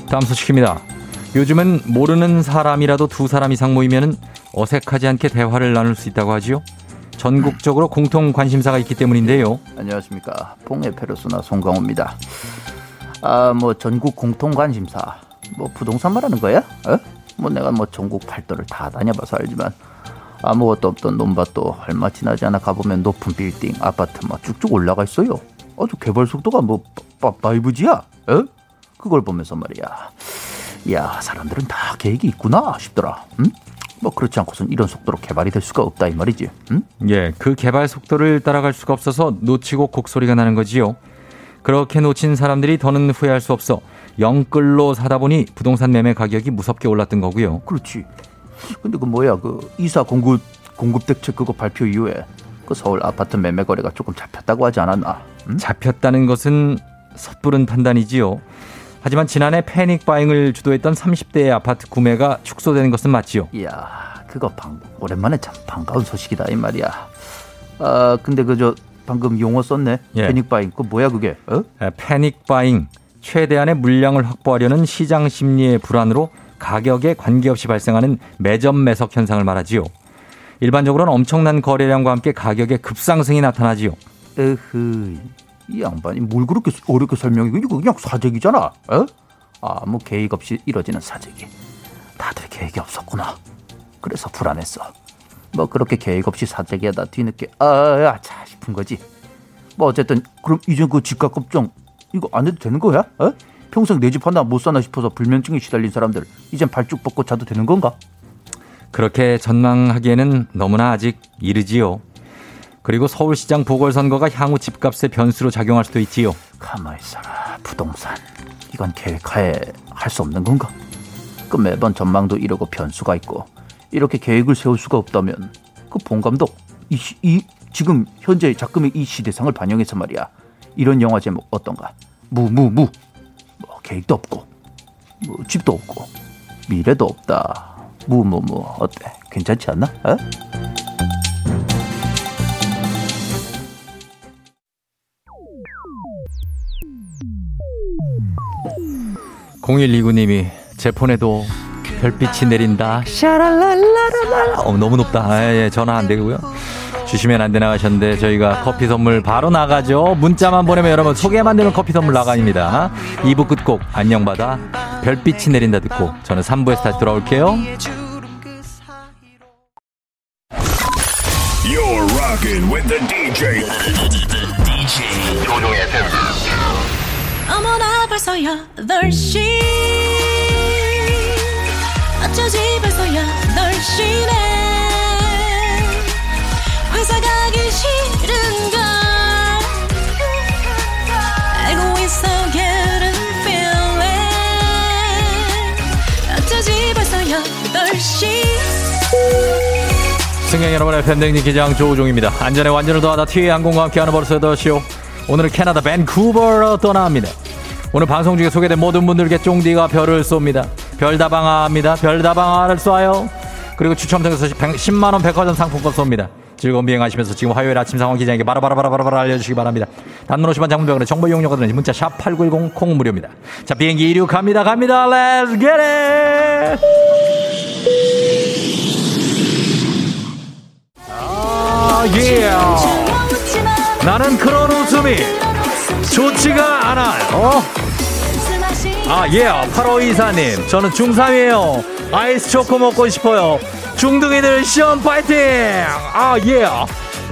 다음 소식입니다. 요즘은 모르는 사람이라도 두 사람 이상 모이면 어색하지 않게 대화를 나눌 수 있다고 하지요. 전국적으로 공통 관심사가 있기 때문인데요. 안녕하십니까 봉의 페르소나 송강호입니다. 아 뭐 전국 공통 관심사 뭐 부동산 말하는 거야? 어? 뭐 내가 뭐 전국 팔도를 다 다녀봐서 알지만 아무것도 없던 논밭도 얼마 지나지 않아 가보면 높은 빌딩 아파트 막 쭉쭉 올라가 있어요. 아주 개발 속도가 뭐 빠, 파이브지야? 어? 그걸 보면서 말이야. 야 사람들은 다 계획이 있구나 싶더라. 응? 뭐 그렇지 않고선 이런 속도로 개발이 될 수가 없다 이 말이지. 응? 예, 그 개발 속도를 따라갈 수가 없어서 놓치고 곡소리가 나는 거지요. 그렇게 놓친 사람들이 더는 후회할 수 없어 영끌로 사다 보니 부동산 매매 가격이 무섭게 올랐던 거고요. 그렇지. 근데 그 뭐야 그 이사 공급 공급 대책 그거 발표 이후에 그 서울 아파트 매매 거래가 조금 잡혔다고 하지 않았나? 응? 잡혔다는 것은 섣부른 판단이지요. 하지만 지난해 패닉 바잉을 주도했던 30대의 아파트 구매가 축소되는 것은 맞지요. 이야 그거 방, 오랜만에 참 반가운 소식이다 이 말이야. 아 근데 그저 방금 용어 썼네. 예. 패닉 바잉 그 뭐야 그게? 어? 에, 패닉 바잉 최대한의 물량을 확보하려는 시장 심리의 불안으로 가격에 관계없이 발생하는 매점 매석 현상을 말하지요. 일반적으로는 엄청난 거래량과 함께 가격의 급상승이 나타나지요. 에흐 이 양반이 뭘 그렇게 어렵게 설명해 이거 그냥 사재기잖아. 어? 아무 계획 없이 이뤄지는 사재기. 다들 계획이 없었구나. 그래서 불안했어. 뭐 그렇게 계획 없이 사재기하다 뒤늦게 아차 싶은 거지. 뭐 어쨌든 그럼 이제 그 집값 걱정 이거 안 해도 되는 거야? 어? 평생 내 집 하나 못 사나 싶어서 불면증에 시달린 사람들 이젠 발쭉 뻗고 자도 되는 건가? 그렇게 전망하기에는 너무나 아직 이르지요. 그리고 서울시장 보궐선거가 향후 집값의 변수로 작용할 수도 있지요. 가만히 있어라. 부동산. 이건 계획하에 할 수 없는 건가? 그 매번 전망도 이러고 변수가 있고 이렇게 계획을 세울 수가 없다면 그 본감독 이, 시- 이 지금 현재 작금의 이 시대상을 반영해서 말이야. 이런 영화 제목 어떤가? 무무무. 뭐 계획도 없고 뭐 집도 없고 미래도 없다. 뭐 어때? 괜찮지 않나? 어? 0129님이 제 폰에도 별빛이 내린다. 샤랄랄라랄라. 어, 너무 높다. 아, 예, 전화 안 되고요. 주시면 안 되나 하셨는데 저희가 커피 선물 바로 나가죠. 문자만 보내면 여러분 소개만 되면 커피 선물 나가입니다. 2부 끝곡 안녕받아 별빛이 내린다 듣고 저는 3부에서 다시 돌아올게요. You're rocking with the DJ. DJ 조종의 FM. 어머나 벌써 8시 어쩌지 벌써 8시네 회사 가기 싫은걸 알고 있어 getting feeling 어쩌지 벌써 8시 승객 여러분의 팬데믹 기장 조우종입니다. 안전에 완전을 더하다 티웨이 항공과 함께하는 버스 더쇼. 오늘은 캐나다 밴쿠버로 떠납니다. 오늘 방송 중에 소개된 모든 분들께 쫑디가 별을 쏩니다. 별다방아입니다. 별다방아를 쏴요. 그리고 추첨 통해서 10만원 백화점 상품권 쏩니다. 즐거운 비행하시면서 지금 화요일 아침 상황 기장에게 바라바라바라바라 알려주시기 바랍니다. 단문 50원 장문병원의 정보 이용료가 드는 문자 샵 8910 콩 무료입니다. 자 비행기 이륙합니다. 갑니다. Let's get it! 아, 예. 나는 그런 웃음이 좋지가 않아요. 아, 예. 8524님. 저는 중3이에요. 아이스 초코 먹고 싶어요. 중등이들 시험 파이팅! 아, 예.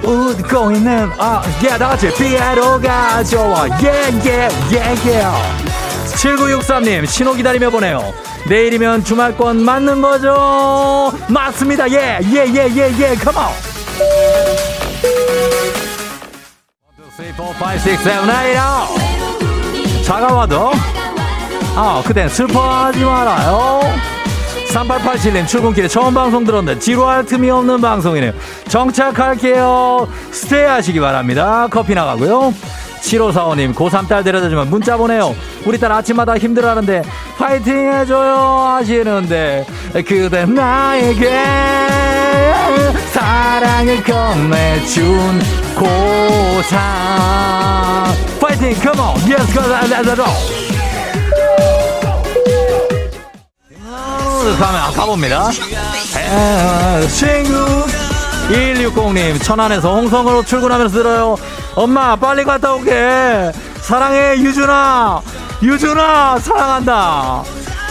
웃고 있는, 아, 예. 다 같이 피아로가 좋아. 예, 예, 예, 예. 7963님, 신호 기다리며 보내요. 내일이면 주말권 맞는 거죠? 맞습니다. 예, 예, 예, 예, 예. 컴온! 3, 4, 5, 6, 7, 8, 9 차가워도? 아 그땐 슬퍼하지 말아요 3887님 출근길에 처음 방송 들었는데 지루할 틈이 없는 방송이네요. 정착할게요. stay 하시기 바랍니다. 커피 나가고요. 7545님 고3 딸 데려다주면 문자 보내요. 우리 딸 아침마다 힘들어하는데 파이팅 해줘요 하시는데 그대 나에게 사랑을 건네준 고3 파이팅 come on yes 가자 가면 가봅니다. 에, 친구. 2160님 천안에서 홍성으로 출근하면서 들어요. 엄마 빨리 갔다 오게. 사랑해 유준아. 유준아 사랑한다.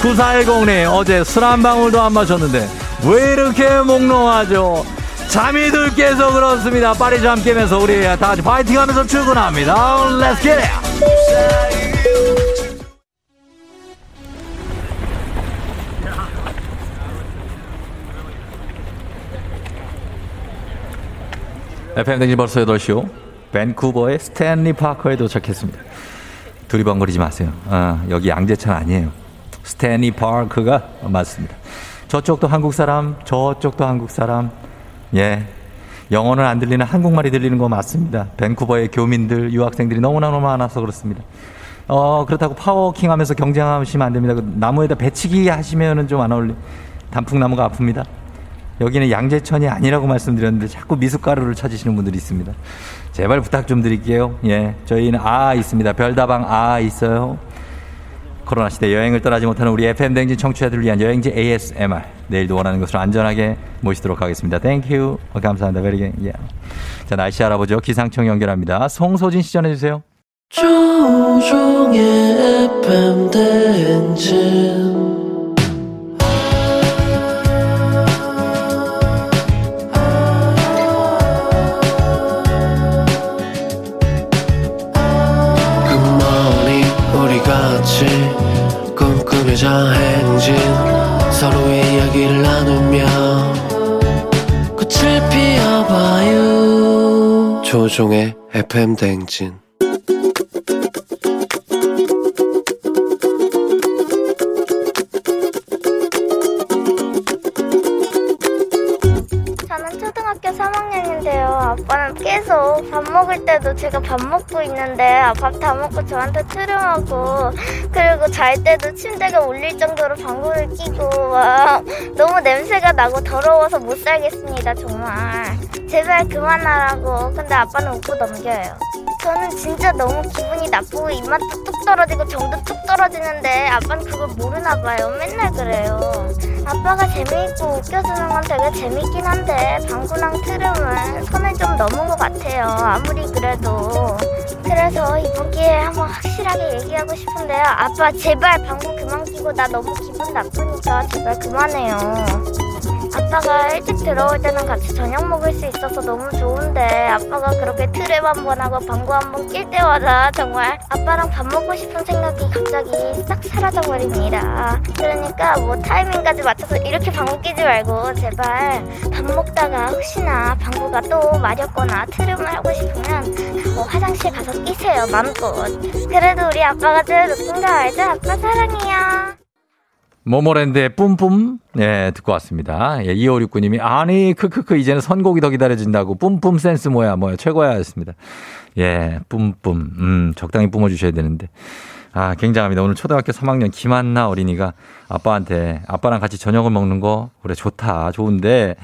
9410님 어제 술 한 방울도 안 마셨는데 왜 이렇게 몽롱하죠? 잠이 들 깨서 그렇습니다. 빨리 잠 깨면서 우리 다 같이 파이팅 하면서 출근합니다. Let's get it FM 대행진 벌써 8시요. 밴쿠버의 스탠리 파크에 도착했습니다. 두리번거리지 마세요. 아, 여기 양재천 아니에요. 스탠리 파크가 맞습니다. 저쪽도 한국 사람, 저쪽도 한국 사람. 예. 영어는 안 들리는 한국말이 들리는 거 맞습니다. 밴쿠버의 교민들, 유학생들이 너무너무 많아서 그렇습니다. 어, 그렇다고 power walking 하면서 경쟁하시면 안 됩니다. 그 나무에다 배치기 하시면은 좀 안 어울리. 단풍나무가 아픕니다. 여기는 양재천이 아니라고 말씀드렸는데 자꾸 미숫가루를 찾으시는 분들이 있습니다. 제발 부탁 좀 드릴게요. 예. 저희는 아 있습니다. 별다방 아 있어요. 코로나 시대 여행을 떠나지 못하는 우리 FM대행진 청취자들을 위한 여행지 ASMR. 내일도 원하는 것으로 안전하게 모시도록 하겠습니다. Thank you. 어, 감사합니다. 베리게. 예. 자, 날씨 알아보죠. 기상청 연결합니다. 송소진 씨 전해 주세요. 조우종의 FM 대행진 조종의 FM 대행진. 저는 초등학교 3학년인데요. 아빠는 계속 밥 먹을 때도 제가 밥 먹고 있는데 밥 다 먹고 저한테 트름하고 그리고 잘 때도 침대가 울릴 정도로 방구를 끼고 막 너무 냄새가 나고 더러워서 못 살겠습니다 정말 제발 그만하라고 근데 아빠는 웃고 넘겨요 저는 진짜 너무 기분이 나쁘고 입맛도 뚝 떨어지고 정도 뚝 떨어지는데 아빠는 그걸 모르나 봐요. 맨날 그래요. 아빠가 재미있고 웃겨주는 건 되게 재밌긴 한데 방구랑 트름은 선을 좀 넘은 것 같아요. 아무리 그래도. 그래서 이번 기회에 한번 확실하게 얘기하고 싶은데요. 아빠 제발 방구 그만 끼고 나 너무 기분 나쁘니까 제발 그만해요. 아빠가 일찍 들어올 때는 같이 저녁 먹을 수 있어서 너무 좋은데 아빠가 그렇게 트랩 한 번 하고 방구 한 번 낄 때마다 정말 아빠랑 밥 먹고 싶은 생각이 갑자기 싹 사라져 버립니다. 그러니까 뭐 타이밍까지 맞춰서 이렇게 방구 끼지 말고 제발 밥 먹다가 혹시나 방구가 또 마렵거나 트름을 하고 싶으면 뭐 화장실 가서 끼세요 마음껏. 그래도 우리 아빠가 늘 웃긴 거 알죠? 아빠 사랑해요. 모모랜드의 뿜뿜 예 듣고 왔습니다. 예, 2569님이 아니 크크크 이제는 선곡이 더 기다려진다고 뿜뿜 센스 뭐야 뭐야 최고야였습니다. 예 뿜뿜 음 적당히 뿜어주셔야 되는데 아 굉장합니다. 오늘 초등학교 3학년 김한나 어린이가 아빠한테 아빠랑 같이 저녁을 먹는 거 그래 좋다 좋은데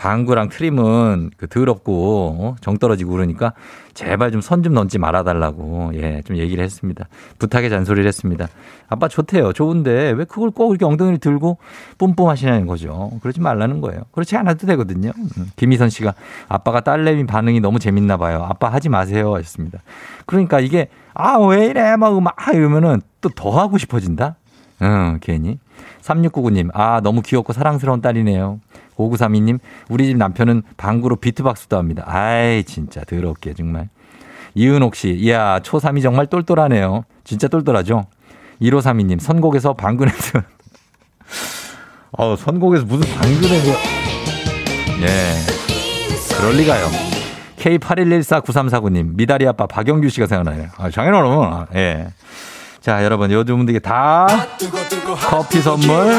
방구랑 트림은 그 더럽고 어? 정 떨어지고 그러니까 제발 좀선좀 넘지 말아달라고 예 좀 얘기를 했습니다. 부탁의 잔소리를 했습니다. 아빠 좋대요. 좋은데 왜 그걸 꼭 이렇게 엉덩이를 들고 뿜뿜 하시냐는 거죠. 그러지 말라는 거예요. 그렇지 않아도 되거든요. 음, 김희선 씨가 아빠가 딸내미 반응이 너무 재밌나 봐요. 아빠 하지 마세요 하셨습니다. 그러니까 이게 아 왜 이래 막 막 이러면은 또 더 하고 싶어진다. 응, 괜히. 3699님, 아, 너무 귀엽고 사랑스러운 딸이네요. 5932님, 우리 집 남편은 방구로 비트박스도 합니다. 아이, 진짜 더럽게, 정말. 이은옥 씨, 이야, 초3이 정말 똘똘하네요. 진짜 똘똘하죠? 1532님, 선곡에서 방구 냄새. 어, <laughs> 선곡에서 무슨 방구 냄새. 예. 그럴 리가요. K81149349님, 미다리 아빠 박영규 씨가 생각나요. 아, 장인어른. 예. 자, 여러분, 요즘 분들께 다 커피 선물.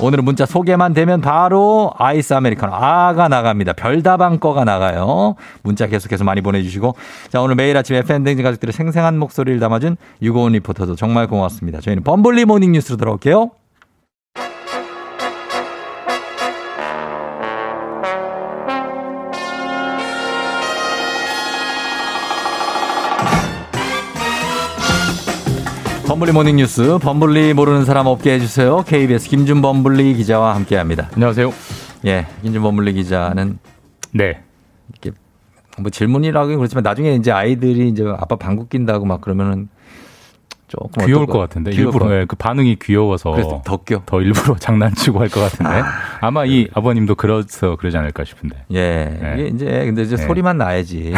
오늘은 문자 소개만 되면 바로 아이스 아메리카노 아가 나갑니다. 별다방 거가 나가요. 문자 계속해서 많이 보내주시고. 자, 오늘 매일 아침 FM대행진 가족들의 생생한 목소리를 담아준 유고원 리포터도 정말 고맙습니다. 저희는 범블리 모닝 뉴스로 들어올게요. 범블리 모닝 뉴스 범블리 모르는 사람 없게 해주세요. KBS 김준 범블리 기자와 함께합니다. 안녕하세요. 예, 김준 범블리 기자는 네. 이렇게 뭐 질문이라고 그렇지만 나중에 이제 아이들이 이제 아빠 방구 낀다고 막 그러면은 조금 귀여울? 것 같은데 일부러 것 예, 그 반응이 귀여워서 그래서 더 일부러 <laughs> 장난치고 할 것 같은데 아, 마이 아버님도 그래서 그러지 않을까 싶은데 예. 이게 이제 근데 이제 네. 소리만 나야지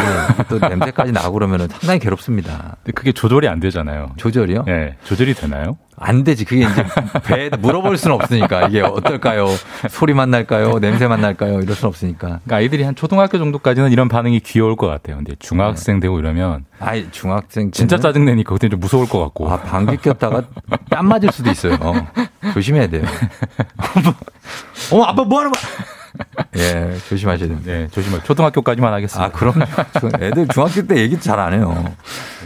또 냄새까지 나고 그러면은 상당히 괴롭습니다. 근데 그게 조절이 안 되잖아요. 조절이요? 예, 조절이 되나요? 안 되지. 그게 이제 배 물어볼 수는 없으니까 이게 어떨까요? 소리만 날까요? 냄새만 날까요? 이럴 수는 없으니까. 그러니까 아이들이 한 초등학교 정도까지는 이런 반응이 귀여울 것 같아요. 근데 중학생 되고 이러면 아이 중학생 진짜 때는 짜증 내니까 그때 좀 무서울 것 같고. 아 방귀 꼈다가 땀 맞을 수도 있어요. 조심해야 돼요. <laughs> 어머 아빠 뭐 하는 거야? 예, 조심하셔야 됩니다. 네, 조심하세요. 초등학교까지만 하겠습니다. 아, 그럼 애들 중학교 때 얘기 잘 안 해요.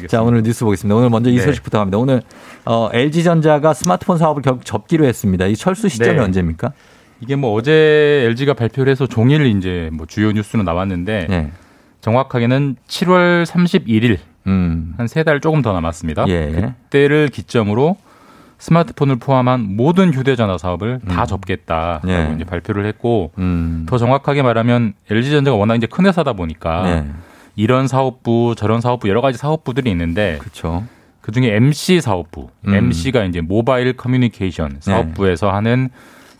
자, 오늘 뉴스 보겠습니다. 오늘 먼저 이 네. 소식부터 갑니다. 오늘 어, LG전자가 스마트폰 사업을 결, 접기로 했습니다. 이 철수 시점이 네. 언제입니까? 이게 뭐 어제 LG가 발표를 해서 종일 이제 뭐 주요 뉴스로 나왔는데 네. 정확하게는 7월 31일 음. 한세 달 조금 더 남았습니다. 예. 그때를 기점으로 스마트폰을 포함한 모든 휴대전화 사업을 다 접겠다라고 예. 이제 발표를 했고 음. 더 정확하게 말하면 LG전자가 워낙 이제 큰 회사다 보니까 네. 이런 사업부 저런 사업부 여러 가지 사업부들이 있는데 그렇죠. 그 중에 MC 사업부, 음. MC가 이제 모바일 커뮤니케이션 사업부에서 하는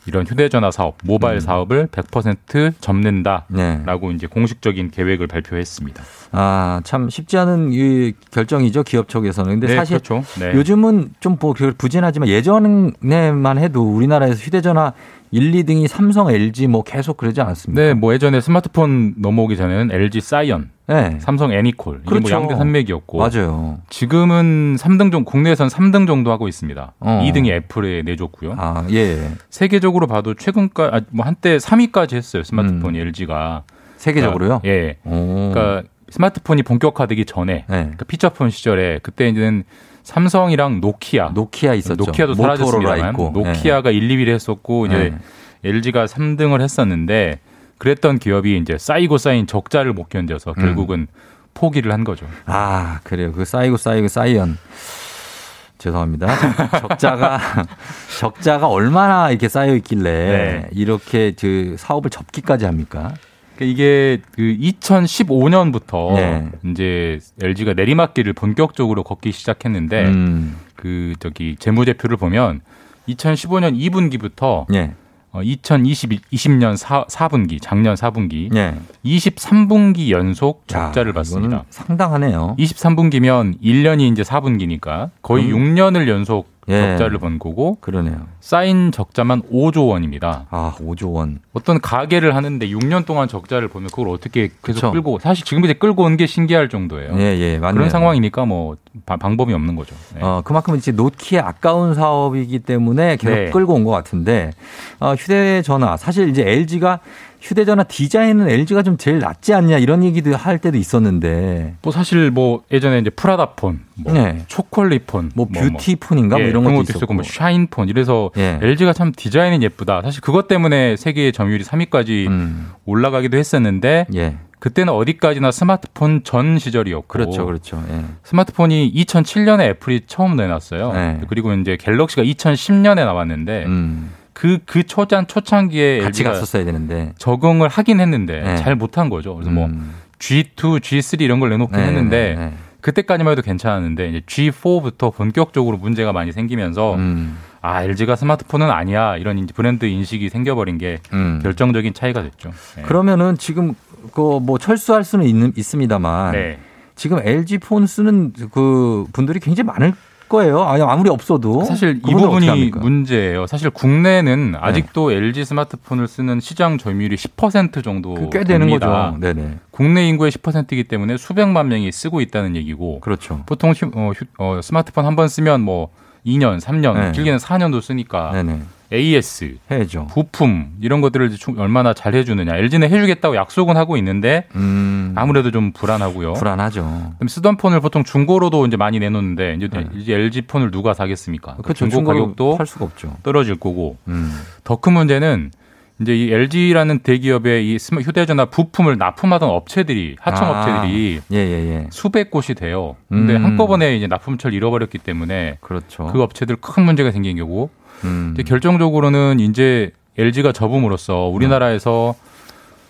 이런 휴대전화 사업, 모바일 음. 사업을 100% 접는다라고 네. 이제 공식적인 계획을 발표했습니다. 아, 참 쉽지 않은 이 결정이죠. 기업 쪽에서는. 근데 네, 사실 그렇죠. 네. 요즘은 좀뭐 부진하지만 예전에만 해도 우리나라에서 휴대전화 1, 2등이 삼성, LG 뭐 계속 그러지 않았습니까? 네, 뭐 예전에 스마트폰 넘어오기 전에는 LG 사이언, 네. 삼성 애니콜 이게 그렇죠. 뭐 양대 산맥이었고 맞아요. 지금은 3등 정도 국내에선 3등 정도 하고 있습니다. 어. 2등이 애플에 내줬고요. 아, 예. 세계적으로 봐도 최근까 아, 뭐 한때 3위까지 했어요. 스마트폰이 음. LG가. 세계적으로요? 그러니까, 예. 오. 그러니까 스마트폰이 본격화되기 전에 네. 그러니까 피처폰 시절에 그때는 삼성이랑 노키아, 노키아 있었죠. 노키아도 사라졌습니다만 있고. 노키아가 1, 2위를 했었고 이제 네. LG가 3등을 했었는데 그랬던 기업이 이제 쌓이고 쌓인 적자를 못 견뎌서 음. 결국은 포기를 한 거죠. 아, 그래요. 그 쌓이고 쌓이고 쌓이연. 죄송합니다. 적자가 <laughs> 적자가 얼마나 이렇게 쌓여 있길래 네. 이렇게 그 사업을 접기까지 합니까? 그러니까 이게 그 2015년부터 네. 이제 LG가 내리막길을 본격적으로 걷기 시작했는데 음. 그 저기 재무제표를 보면 2015년 2분기부터 예. 어, 2020년 4, 4분기 작년 4분기 예. 23분기 연속 야, 적자를 이거는 봤습니다. 상당하네요. 23분기면 1년이 이제 4분기니까 거의 음. 6년을 연속 예. 적자를 본 거고 그러네요. 쌓인 적자만 5조 원입니다. 아, 5조 원. 어떤 가게를 하는데 6년 동안 적자를 보면 그걸 어떻게 계속 그쵸. 끌고 사실 지금 이제 끌고 온 게 신기할 정도예요. 예, 예, 맞네요. 그런 상황이니까 뭐 바- 방법이 없는 거죠. 네. 어, 그만큼 이제 놓기에 아까운 사업이기 때문에 계속 네. 끌고 온 것 같은데, 어, 휴대전화, 사실 이제 LG가 휴대전화 디자인은 LG가 좀 제일 낫지 않냐 이런 얘기도 할 때도 있었는데, 뭐 사실 뭐 예전에 이제 프라다폰, 뭐 네. 초콜릿폰, 뭐 뷰티폰인가 뭐 예, 이런 것도 것도 있었고. 뭐 샤인폰 이래서 예. LG가 참 디자인은 예쁘다. 사실 그것 때문에 세계 점유율이 3위까지 음. 올라가기도 했었는데 예. 그때는 어디까지나 스마트폰 전 시절이었고 그렇죠, 그렇죠. 예. 스마트폰이 2007년에 애플이 처음 내놨어요. 네. 그리고 이제 갤럭시가 2010년에 나왔는데 음. 그, 그 초장, 초창기에 같이 갔었어야 되는데. 적응을 하긴 했는데 네. 잘 못한 거죠. 그래서 뭐 음. G2, G3 이런 걸 내놓긴 네, 했는데 네, 네. 그때까지만 해도 괜찮았는데 이제 G4부터 본격적으로 문제가 많이 생기면서 음. 아 LG가 스마트폰은 아니야 이런 브랜드 인식이 생겨버린 게 음. 결정적인 차이가 됐죠. 네. 그러면은 지금 그 뭐 철수할 수는 있는, 있습니다만, 네. 지금 LG 폰 쓰는 그 분들이 굉장히 많을 거예요. 아니, 아무리 없어도. 사실 이 부분이? 문제예요. 사실 국내는 아직도 LG 스마트폰을 쓰는 시장 점유율이 10% 정도 그꽤 되는. 거죠. 네네. 국내 인구의 10%이기 때문에 수백만 명이 쓰고 있다는 얘기고 그렇죠. 보통 휴, 어, 휴- 어, 스마트폰 한 번 쓰면 뭐 2년, 3년, 네. 길게는 4년도 쓰니까 네네. AS, 해야죠. 부품 이런 것들을 얼마나 잘 해주느냐. LG는 해주겠다고 약속은 하고 있는데 음. 아무래도 좀 불안하고요. 불안하죠. 그럼 쓰던 폰을 보통 중고로도 이제 많이 내놓는데 이제, 이제 LG 폰을 누가 사겠습니까? 네. 그렇죠. 중고 가격도 팔 수가 없죠. 떨어질 거고 음. 더큰 문제는 이제 이 LG라는 대기업의 이 스마 휴대전화 부품을 납품하던 업체들이 하청 아. 업체들이 예, 예, 예. 수백 곳이 돼요. 근데 음. 한꺼번에 이제 납품처를 잃어버렸기 때문에 그렇죠. 그 업체들 큰 문제가 생긴 거고 음. 이제 결정적으로는 이제 LG가 접음으로써 우리나라에서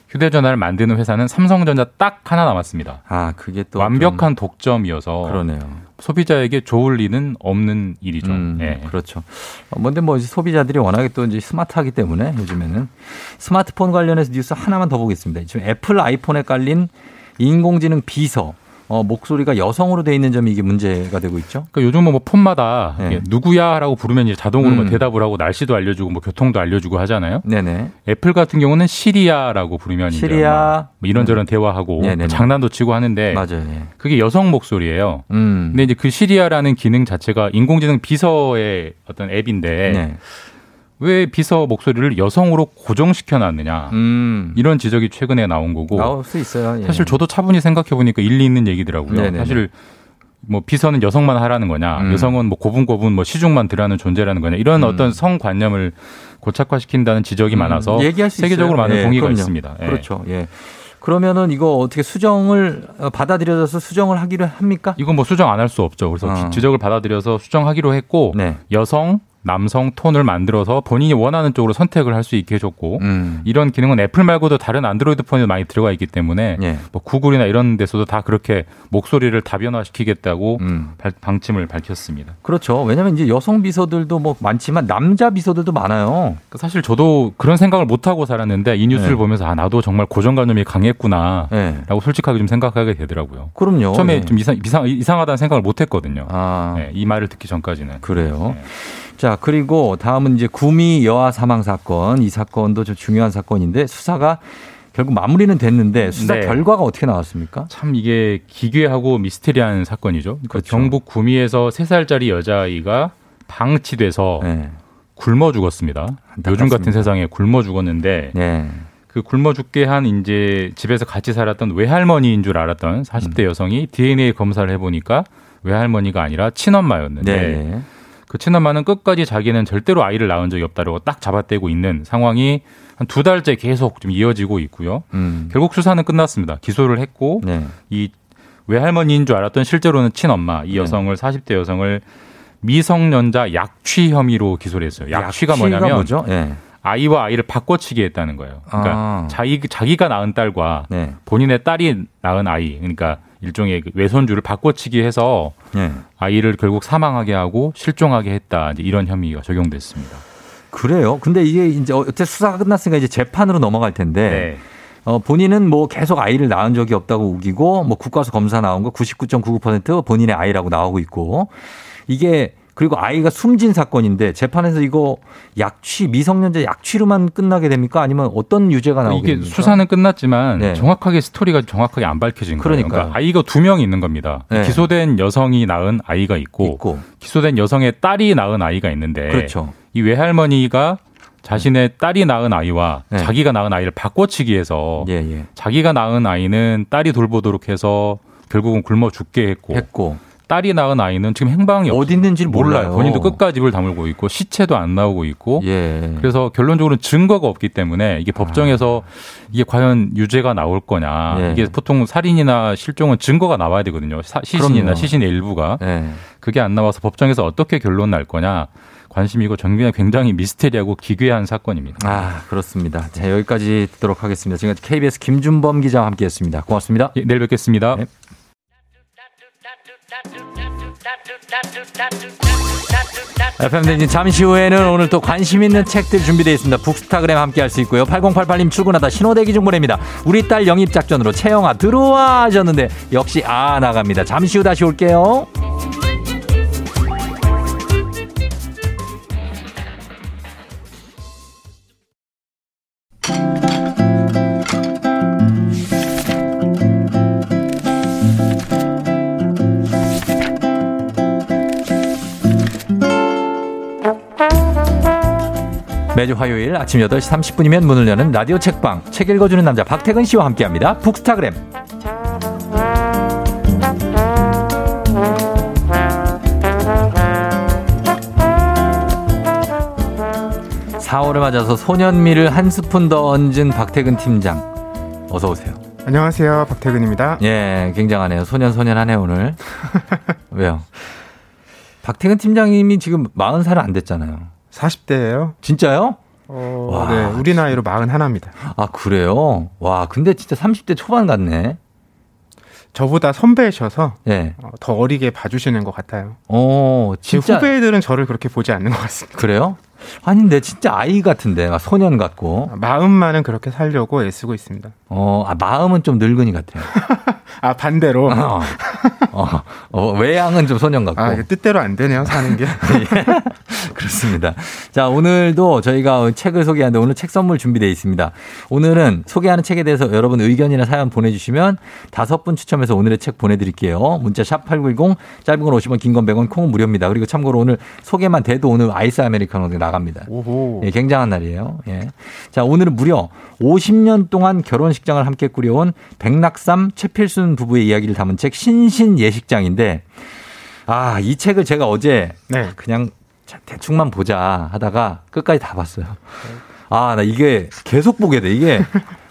휴대전화를 만드는 회사는 삼성전자 딱 하나 남았습니다. 아, 그게 또. 완벽한 독점이어서 좀 그러네요. 소비자에게 좋을 리는 없는 일이죠. 음, 예. 그렇죠. 어, 뭔데 뭐 이제 소비자들이 워낙에 또 이제 스마트하기 때문에 요즘에는 스마트폰 관련해서 뉴스 하나만 더 보겠습니다. 지금 애플 아이폰에 깔린 인공지능 비서 어, 목소리가 여성으로 돼 있는 점이 이게 문제가 되고 있죠. 그러니까 요즘은 뭐 폰마다 네. 누구야라고 부르면 이제 자동으로 뭐 음. 대답을 하고 날씨도 알려주고 뭐 교통도 알려주고 하잖아요. 네네. 애플 같은 경우는 시리야라고 부르면 시리야. 뭐 이런저런 대화하고 네네네. 뭐 장난도 치고 하는데 맞아요. 예. 그게 여성 목소리예요. 음. 근데 이제 그 시리야라는 기능 자체가 인공지능 비서의 어떤 앱인데 네. 왜 비서 목소리를 여성으로 고정시켜 놨느냐 음. 이런 지적이 최근에 나온 거고 나올 수 있어요. 예. 사실 저도 차분히 생각해 보니까 일리 있는 얘기더라고요. 네네네. 사실 뭐 비서는 여성만 하라는 거냐, 음. 여성은 뭐 고분고분 뭐 시중만 들하는 존재라는 거냐 이런 음. 어떤 성관념을 고착화시킨다는 지적이 많아서 음, 얘기할 수 세계적으로 있어요. 많은 예, 동의가 그럼요. 있습니다. 예. 그렇죠. 예. 그러면은 이거 어떻게 수정을 어, 받아들여져서 수정을 하기로 합니까? 이건 뭐 수정 안 할 수 없죠. 그래서 어. 지적을 받아들여서 수정하기로 했고 네. 여성, 남성 톤을 만들어서 본인이 원하는 쪽으로 선택을 할 수 있게 해줬고 음. 이런 기능은 애플 말고도 다른 안드로이드 폰에도 많이 들어가 있기 때문에 예. 뭐 구글이나 이런 데서도 다 그렇게 목소리를 다변화시키겠다고 음. 발- 방침을 밝혔습니다. 그렇죠. 왜냐면 이제 여성 비서들도 뭐 많지만 남자 비서들도 많아요. 그 사실 저도 그런 생각을 못 하고 살았는데 이 뉴스를 네. 보면서 아 나도 정말 고정관념이 강했구나라고 예. 솔직하게 좀 생각하게 되더라고요. 그럼요. 처음에 예. 좀 이상, 이상 이상하다는 생각을 못 했거든요. 아. 네, 이 말을 듣기 전까지는. 그래요. 네. 자, 그리고 다음은 이제 구미 여아 사망 사건. 이 사건도 좀 중요한 사건인데 수사가 결국 마무리는 됐는데 수사 네. 결과가 어떻게 나왔습니까? 참 이게 기괴하고 미스테리한 사건이죠. 그러니까 그렇죠. 경북 구미에서 3살짜리 여자아이가 방치돼서 네. 굶어 죽었습니다. 요즘 같은 안타깝습니다. 세상에 굶어 죽었는데 네. 그 굶어 죽게 한 이제 집에서 같이 살았던 외할머니인 줄 알았던 40대 음. 여성이 DNA 검사를 해보니까 외할머니가 아니라 친엄마였는데 네. 그 친엄마는 끝까지 자기는 절대로 아이를 낳은 적이 없다고 딱 잡아떼고 있는 상황이 한 두 달째 계속 좀 이어지고 있고요. 음. 결국 수사는 끝났습니다. 기소를 했고 네. 이 외할머니인 줄 알았던 실제로는 친엄마 네. 이 여성을 40대 여성을 미성년자 약취 혐의로 기소를 했어요. 약취가, 약취가 뭐냐면? 예. 아이와 아이를 바꿔치기 했다는 거예요. 그러니까 아. 자기 자기가 낳은 딸과 네. 본인의 딸이 낳은 아이, 그러니까 일종의 그 외손주를 바꿔치기 해서 예. 아이를 결국 사망하게 하고 실종하게 했다. 이제 이런 혐의가 적용됐습니다. 그래요. 근데 이게 이제 어째 수사가 끝났으니까 이제 재판으로 넘어갈 텐데. 네. 어, 본인은 뭐 계속 아이를 낳은 적이 없다고 우기고 뭐 국가수 검사 나온 거 99.99% 본인의 아이라고 나오고 있고 이게 그리고 아이가 숨진 사건인데 재판에서 이거 약취 미성년자 약취로만 끝나게 됩니까? 아니면 어떤 유죄가 나오게 이게 됩니까? 수사는 끝났지만 네. 정확하게 스토리가 정확하게 안 밝혀진 거예요. 그러니까요. 그러니까 아이가 두 명이 있는 겁니다. 네. 기소된 여성이 낳은 아이가 있고, 기소된 여성의 딸이 낳은 아이가 있는데 그렇죠. 이 외할머니가 자신의 딸이 낳은 아이와 네. 자기가 낳은 아이를 바꿔치기 해서 예, 예. 자기가 낳은 아이는 딸이 돌보도록 해서 결국은 굶어 죽게 했고, 했고 딸이 낳은 아이는 지금 행방이 어디 있는지 몰라요. 본인도 끝까지 입을 다물고 있고 시체도 안 나오고 있고 예. 그래서 결론적으로는 증거가 없기 때문에 이게 법정에서 이게 과연 유죄가 나올 거냐 아. 예. 이게 보통 살인이나 실종은 증거가 나와야 되거든요 사- 시신이나 그럼요. 시신의 일부가 예. 그게 안 나와서 법정에서 어떻게 결론 날 거냐 관심이고 정말 굉장히 미스테리하고 기괴한 사건입니다. 아, 그렇습니다. 자, 여기까지 듣도록 하겠습니다. 지금까지 KBS 김준범 기자와 함께 했습니다. 고맙습니다. 예, 내일 뵙겠습니다. FM 댕진 잠시 후에는 오늘 또 관심 있는 책들 준비되어 있습니다. 북스타그램 함께 할 수 있고요. 8088님 출근하다 신호대기 중 보냅니다. 우리 딸 영입 작전으로 채영아 들어와 하셨는데 역시 아 나갑니다. 잠시 후 다시 올게요. 매주 화요일 아침 8시 30분이면 문을 여는 라디오 책방 책 읽어주는 남자 박태근 씨와 함께합니다. 북스타그램 4월을 맞아서 소년미를 한 스푼 더 얹은 박태근 팀장 어서 오세요. 안녕하세요. 박태근입니다. 예, 굉장하네요. 소년 소년하네 오늘. <laughs> 왜요? 박태근 팀장님이 지금 40살은 안 됐잖아요. 40대예요. 진짜요? 어, 와, 네, 우리 나이로 41입니다. 아, 그래요? 와, 근데 진짜 30대 초반 같네. 저보다 선배셔서 예. 어, 더 어리게 봐주시는 것 같아요. 어, 진짜 후배들은 저를 그렇게 보지 않는 것 같습니다. 그래요? 아닌데 진짜 아이 같은데 막 소년 같고. 마음만은 그렇게 살려고 애쓰고 있습니다. 어, 아, 마음은 좀 늙은이 같아요. <laughs> 아 반대로. 어, 어, 어, 외양은 좀 소년 같고. 아 뜻대로 안 되네요 사는 게. <laughs> 그렇습니다. 자, 오늘도 저희가 책을 소개하는데 오늘 책 선물 준비되어 있습니다. 오늘은 소개하는 책에 대해서 여러분 의견이나 사연 보내주시면 다섯 분 추첨해서 오늘의 책 보내드릴게요. 문자 샵 8910 짧은 건 50원, 긴 건 100원, 콩은 무료입니다. 그리고 참고로 오늘 소개만 돼도 오늘 아이스 아메리카노 나 갑니다. 오호. 예, 굉장한 날이에요. 예. 자, 오늘은 무려 50년 동안 결혼식장을 함께 꾸려온 백낙삼 최필순 부부의 이야기를 담은 책 신신 예식장인데 아, 이 책을 제가 어제 네. 그냥 자, 대충만 보자 하다가 끝까지 다 봤어요. 아, 나 이게 계속 보게 돼. 이게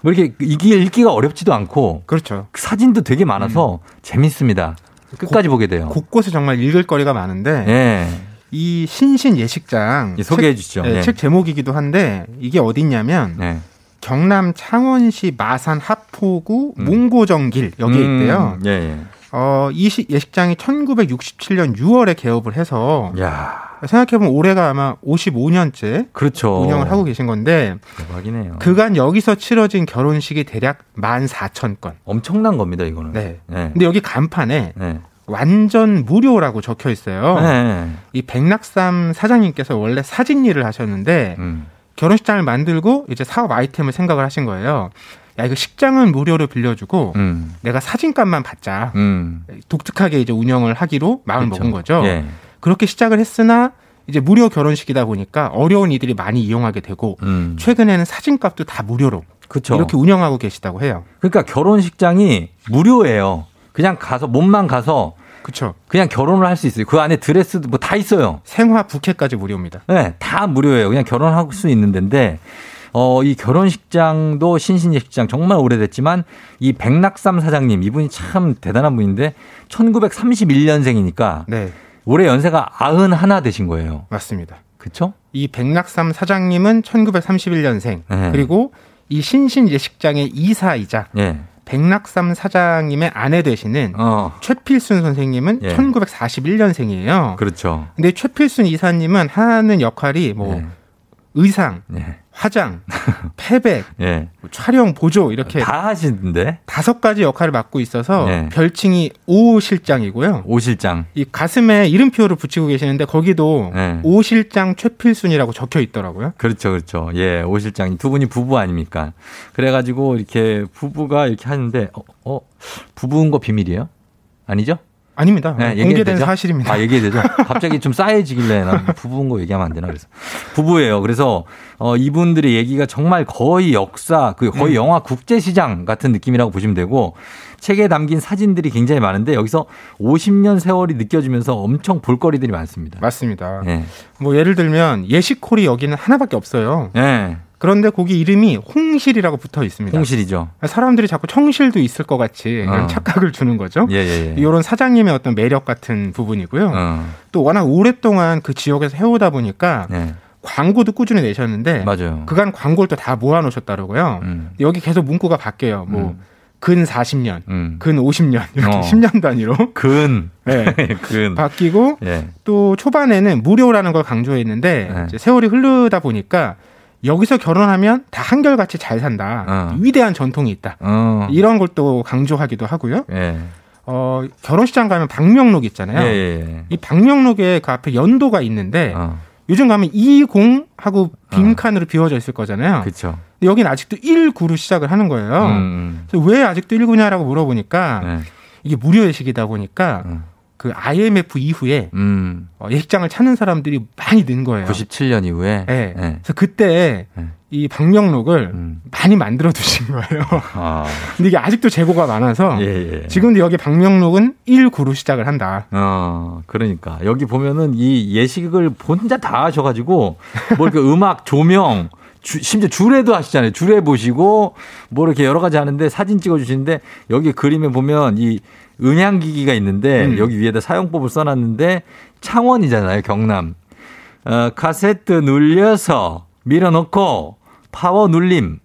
뭐 이렇게 이게 읽기가 어렵지도 않고 그렇죠. 사진도 되게 많아서 재밌습니다. 끝까지 보게 돼요. 곳곳에 정말 읽을 거리가 많은데 예. 이 신신 예식장 예, 소개해 책- 주시죠. 예, 예. 책 제목이기도 한데 이게 어딨냐면 네. 경남 창원시 마산 하포구 몽고정길 여기에 음, 있대요. 예, 예. 어, 이 시- 예식장이 1967년 6월에 개업을 해서 야. 생각해보면 올해가 아마 55년째 그렇죠. 운영을 하고 계신 건데 대박이네요. 그간 여기서 치러진 결혼식이 대략 14,000건. 엄청난 겁니다, 이거는. 네. 네. 근데 여기 간판에 네. 완전 무료라고 적혀 있어요. 네. 이 백낙삼 사장님께서 원래 사진 일을 하셨는데 음. 결혼식장을 만들고 이제 사업 아이템을 생각을 하신 거예요. 야 이거 식장은 무료로 빌려주고 음. 내가 사진값만 받자. 음. 독특하게 이제 운영을 하기로 마음을 그렇죠. 먹은 거죠. 예. 그렇게 시작을 했으나 이제 무료 결혼식이다 보니까 어려운 이들이 많이 이용하게 되고 음. 최근에는 사진값도 다 무료로 그쵸. 이렇게 운영하고 계시다고 해요. 그러니까 결혼식장이 무료예요. 그냥 가서 몸만 가서 그렇죠. 그냥 결혼을 할 수 있어요. 그 안에 드레스도 뭐 다 있어요. 생화 부케까지 무료입니다. 네, 다 무료예요. 그냥 결혼할 수 있는 데인데 어, 이 결혼식장도 신신예식장 정말 오래됐지만 이 백낙삼 사장님 이분이 참 대단한 분인데 1931년생이니까 네. 올해 연세가 91 되신 거예요. 맞습니다. 그쵸? 이 백낙삼 사장님은 1931년생 네. 그리고 이 신신 예식장의 이사이자 예. 백낙삼 사장님의 아내 되시는 어, 최필순 선생님은 예. 1941년생이에요. 그렇죠. 근데 최필순 이사님은 하는 역할이 뭐 예. 의상, 예. 화장, <laughs> 패백, 예. 뭐 촬영, 보조 이렇게 다 하시는데 다섯 가지 역할을 맡고 있어서 예. 별칭이 오 실장이고요. 오 실장. 이 가슴에 이름표를 붙이고 계시는데 거기도 예. 오 실장 최필순이라고 적혀 있더라고요. 그렇죠, 그렇죠. 예, 오 실장이 두 분이 부부 아닙니까? 그래가지고 이렇게 부부가 이렇게 하는데, 어, 어 부부인 거 비밀이에요? 아니죠? 아닙니다. 네, 공개된 되죠? 사실입니다. 아, 얘기해도 되죠? 갑자기 좀 싸해지길래 나 부부인 거 얘기하면 안 되나 그래서. 부부예요. 그래서 어, 이분들의 얘기가 정말 거의 역사, 그 거의 음. 영화 국제시장 같은 느낌이라고 보시면 되고 책에 담긴 사진들이 굉장히 많은데 여기서 50년 세월이 느껴지면서 엄청 볼거리들이 많습니다. 맞습니다. 예. 뭐 예를 들면 예식홀이 여기는 하나밖에 없어요. 예. 그런데 거기 이름이 홍실이라고 붙어 있습니다. 홍실이죠. 사람들이 자꾸 청실도 있을 것 같이 이런 어. 착각을 주는 거죠. 예, 예, 예. 이런 사장님의 어떤 매력 같은 부분이고요. 어. 또 워낙 오랫동안 그 지역에서 해오다 보니까 예. 광고도 꾸준히 내셨는데 맞아요. 그간 광고를 또 다 모아놓으셨다고요. 음. 여기 계속 문구가 바뀌어요. 뭐 음. 근 40년, 음. 근 50년 이렇게 어. 10년 단위로 근. <laughs> 네. <laughs> 근. 바뀌고 예. 또 초반에는 무료라는 걸 강조했는데 네. 이제 세월이 흐르다 보니까 여기서 결혼하면 다 한결같이 잘 산다. 어. 위대한 전통이 있다. 어. 이런 걸 또 강조하기도 하고요. 예. 어, 결혼식장 가면 방명록 있잖아요. 예, 예. 이 방명록에 그 앞에 연도가 있는데 어. 요즘 가면 20 하고 빈 칸으로 비워져 있을 거잖아요. 그렇죠. 여기는 아직도 19로 시작을 하는 거예요. 음. 그래서 왜 아직도 19냐라고 물어보니까 네. 이게 무료 예식이다 보니까 음. 그 IMF 이후에 음. 어, 예식장을 찾는 사람들이 많이 는 거예요. 97년 이후에. 네. 예. 그래서 그때 네. 이 방명록을 음. 많이 만들어 두신 거예요. 아. <laughs> 근데 이게 아직도 재고가 많아서 예, 예. 지금도 여기 방명록은 19로 시작을 한다. 어, 그러니까. 여기 보면은 이 예식을 혼자 다 하셔가지고, 뭐 이렇게 <laughs> 음악, 조명, 주- 심지어 주례도 하시잖아요. 주례 보시고, 뭐 이렇게 여러 가지 하는데 사진 찍어 주시는데, 여기 그림에 보면 이 음향기기가 있는데, 음. 여기 위에다 사용법을 써놨는데, 창원이잖아요, 경남. 어, 카세트 눌려서 밀어넣고, 파워 눌림.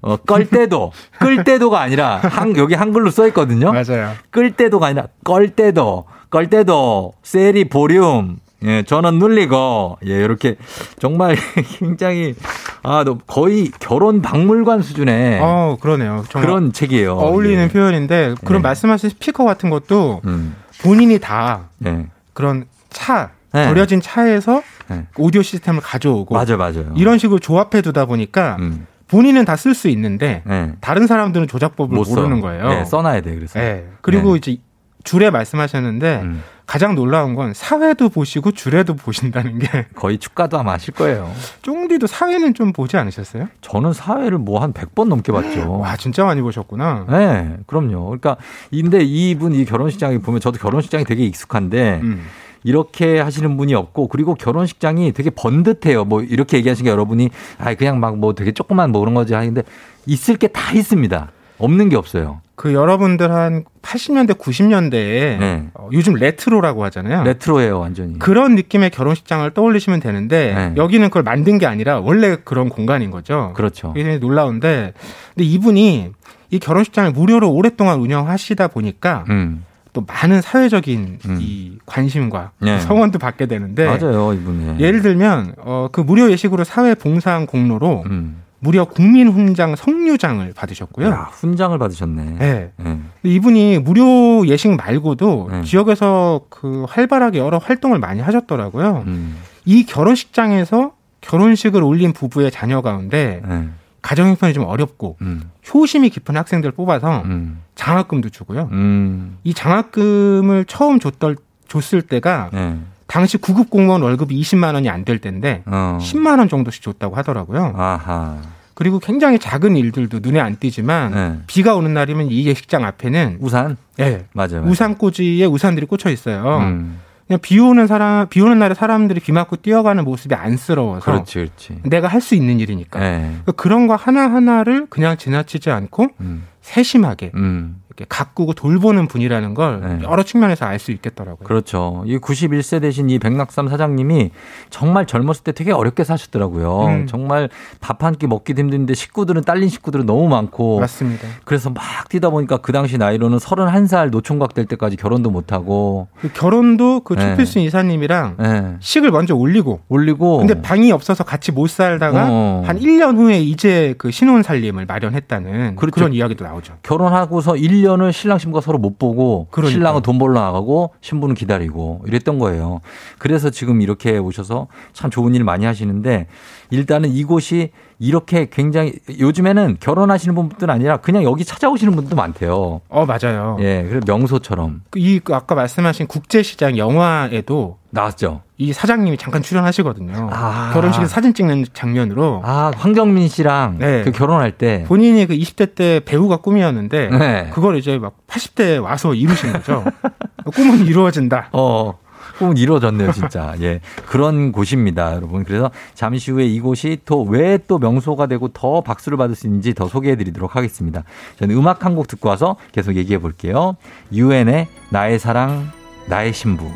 어, 끌 때도, <laughs> 끌 때도가 아니라, 한, 여기 한글로 써 있거든요. 맞아요. 끌 때도가 아니라 껄 때도, 껄 때도, 세리 보륨, 예, 전원 눌리고, 예, 이렇게 정말 <laughs> 굉장히, 아, 너 거의 결혼 박물관 수준의 어, 그러네요. 그런 책이에요. 어울리는 예. 표현인데 그런 네. 말씀하신 스피커 같은 것도 음, 본인이 다 예. 그런 차 네. 버려진 차에서 네. 오디오 시스템을 가져오고 맞아요, 맞아요. 이런 식으로 조합해 두다 보니까 음, 본인은 다 쓸 수 있는데 예. 다른 사람들은 조작법을. 모르는 거예요. 예, 써놔야 돼, 그래서. 예. 그리고 네. 이제 줄에 말씀하셨는데 음, 가장 놀라운 건 사회도 보시고 줄에도 보신다는 게 <laughs> 거의 축가도 아마 하실 거예요. 쫑디도 사회는 좀 보지 않으셨어요? 저는 사회를 뭐 한 100번 넘게 봤죠. <gasps> 와 진짜 많이 보셨구나. 네, 그럼요. 그러니까, 근데 이분 이 결혼식장에 보면 저도 결혼식장이 되게 익숙한데, 음. 이렇게 하시는 분이 없고 그리고 결혼식장이 되게 번듯해요. 뭐 이렇게 얘기하시니까 여러분이 아 그냥 막 뭐 되게 조그만 뭐 그런 거지 하는데 있을 게 다 있습니다. 없는 게 없어요. 그 여러분들 한 80년대 90년대에 네. 어, 요즘 레트로라고 하잖아요. 레트로예요, 완전히. 그런 느낌의 결혼식장을 떠올리시면 되는데 네. 여기는 그걸 만든 게 아니라 원래 그런 공간인 거죠. 그렇죠. 굉장히 놀라운데 근데 이분이 이 결혼식장을 무료로 오랫동안 운영하시다 보니까 음. 또 많은 사회적인 음. 이 관심과 네. 성원도 받게 되는데 맞아요, 이분이. 예를 들면 어, 그 무료 예식으로 사회 봉사한 공로로 음. 무려 국민훈장 성류장을 받으셨고요. 야, 훈장을 받으셨네. 네. 네. 이분이 무료 예식 말고도 네. 지역에서 그 활발하게 여러 활동을 많이 하셨더라고요. 음. 이 결혼식장에서 결혼식을 올린 부부의 자녀 가운데 네. 가정 형편이 좀 어렵고 음. 효심이 깊은 학생들 뽑아서 음. 장학금도 주고요. 음. 이 장학금을 처음 줬던 줬을 때가 네. 당시 구급 공무원 월급이 20만 원이 안 될 때인데 어. 10만 원 정도씩 줬다고 하더라고요. 아하. 그리고 굉장히 작은 일들도 눈에 안 띄지만 네. 비가 오는 날이면 이 예식장 앞에는 우산? 예. 맞아요. 맞아요. 우산 꽂이에 우산들이 꽂혀 있어요. 음. 그냥 비 오는 사람, 비 오는 날에 사람들이 비 맞고 뛰어가는 모습이 안쓰러워서 그렇지, 그렇지. 내가 할 수 있는 일이니까 네. 그러니까 그런 거 하나 하나를 그냥 지나치지 않고 음. 세심하게 음. 이렇게 가꾸고 돌보는 분이라는 걸 네. 여러 측면에서 알 수 있겠더라고요. 그렇죠. 이 91세 되신 이 백낙삼 사장님이 정말 젊었을 때 되게 어렵게 사셨더라고요. 음. 정말 밥 한 끼 먹기도 힘든데 식구들은 딸린 식구들은 너무 많고 맞습니다. 그래서 막 뛰다 보니까 그 당시 나이로는 31살 노총각 될 때까지 결혼도 못 하고 그 결혼도 그 네. 최필순 이사님이랑 예. 식을 먼저 올리고 올리고 근데 방이 없어서 같이 못 살다가 어. 한 1년 후에 이제 그 신혼 살림을 마련했다는 그 그렇죠. 런 이야기도 나오죠. 결혼하고서 1년 을 신랑 신부가 서로 못 보고 그러니까요. 신랑은 돈 벌러 나가고 신부는 기다리고 이랬던 거예요. 그래서 지금 이렇게 오셔서 참 좋은 일 많이 하시는데 일단은 이곳이 이렇게 굉장히 요즘에는 결혼하시는 분뿐 아니라 그냥 여기 찾아오시는 분도 많대요. 어 맞아요. 예, 그래 명소처럼 그이그 아까 말씀하신 국제시장 영화에도 나왔죠. 이 사장님이 잠깐 출연하시거든요. 아. 결혼식에서 사진 찍는 장면으로 아 황정민 씨랑 네. 그 결혼할 때 본인이 그 20대 때 배우가 꿈이었는데 네. 그걸 이제 막 80대 와서 이루신 거죠. <laughs> 꿈은 이루어진다. 어. 꿈은 이루어졌네요, 진짜. <laughs> 예. 그런 곳입니다, 여러분. 그래서 잠시 후에 이곳이 또왜또 명소가 되고 더 박수를 받을 수 있는지 더 소개해 드리도록 하겠습니다. 저는 음악 한 곡 듣고 와서 계속 얘기해 볼게요. 유엔의 나의 사랑, 나의 신부.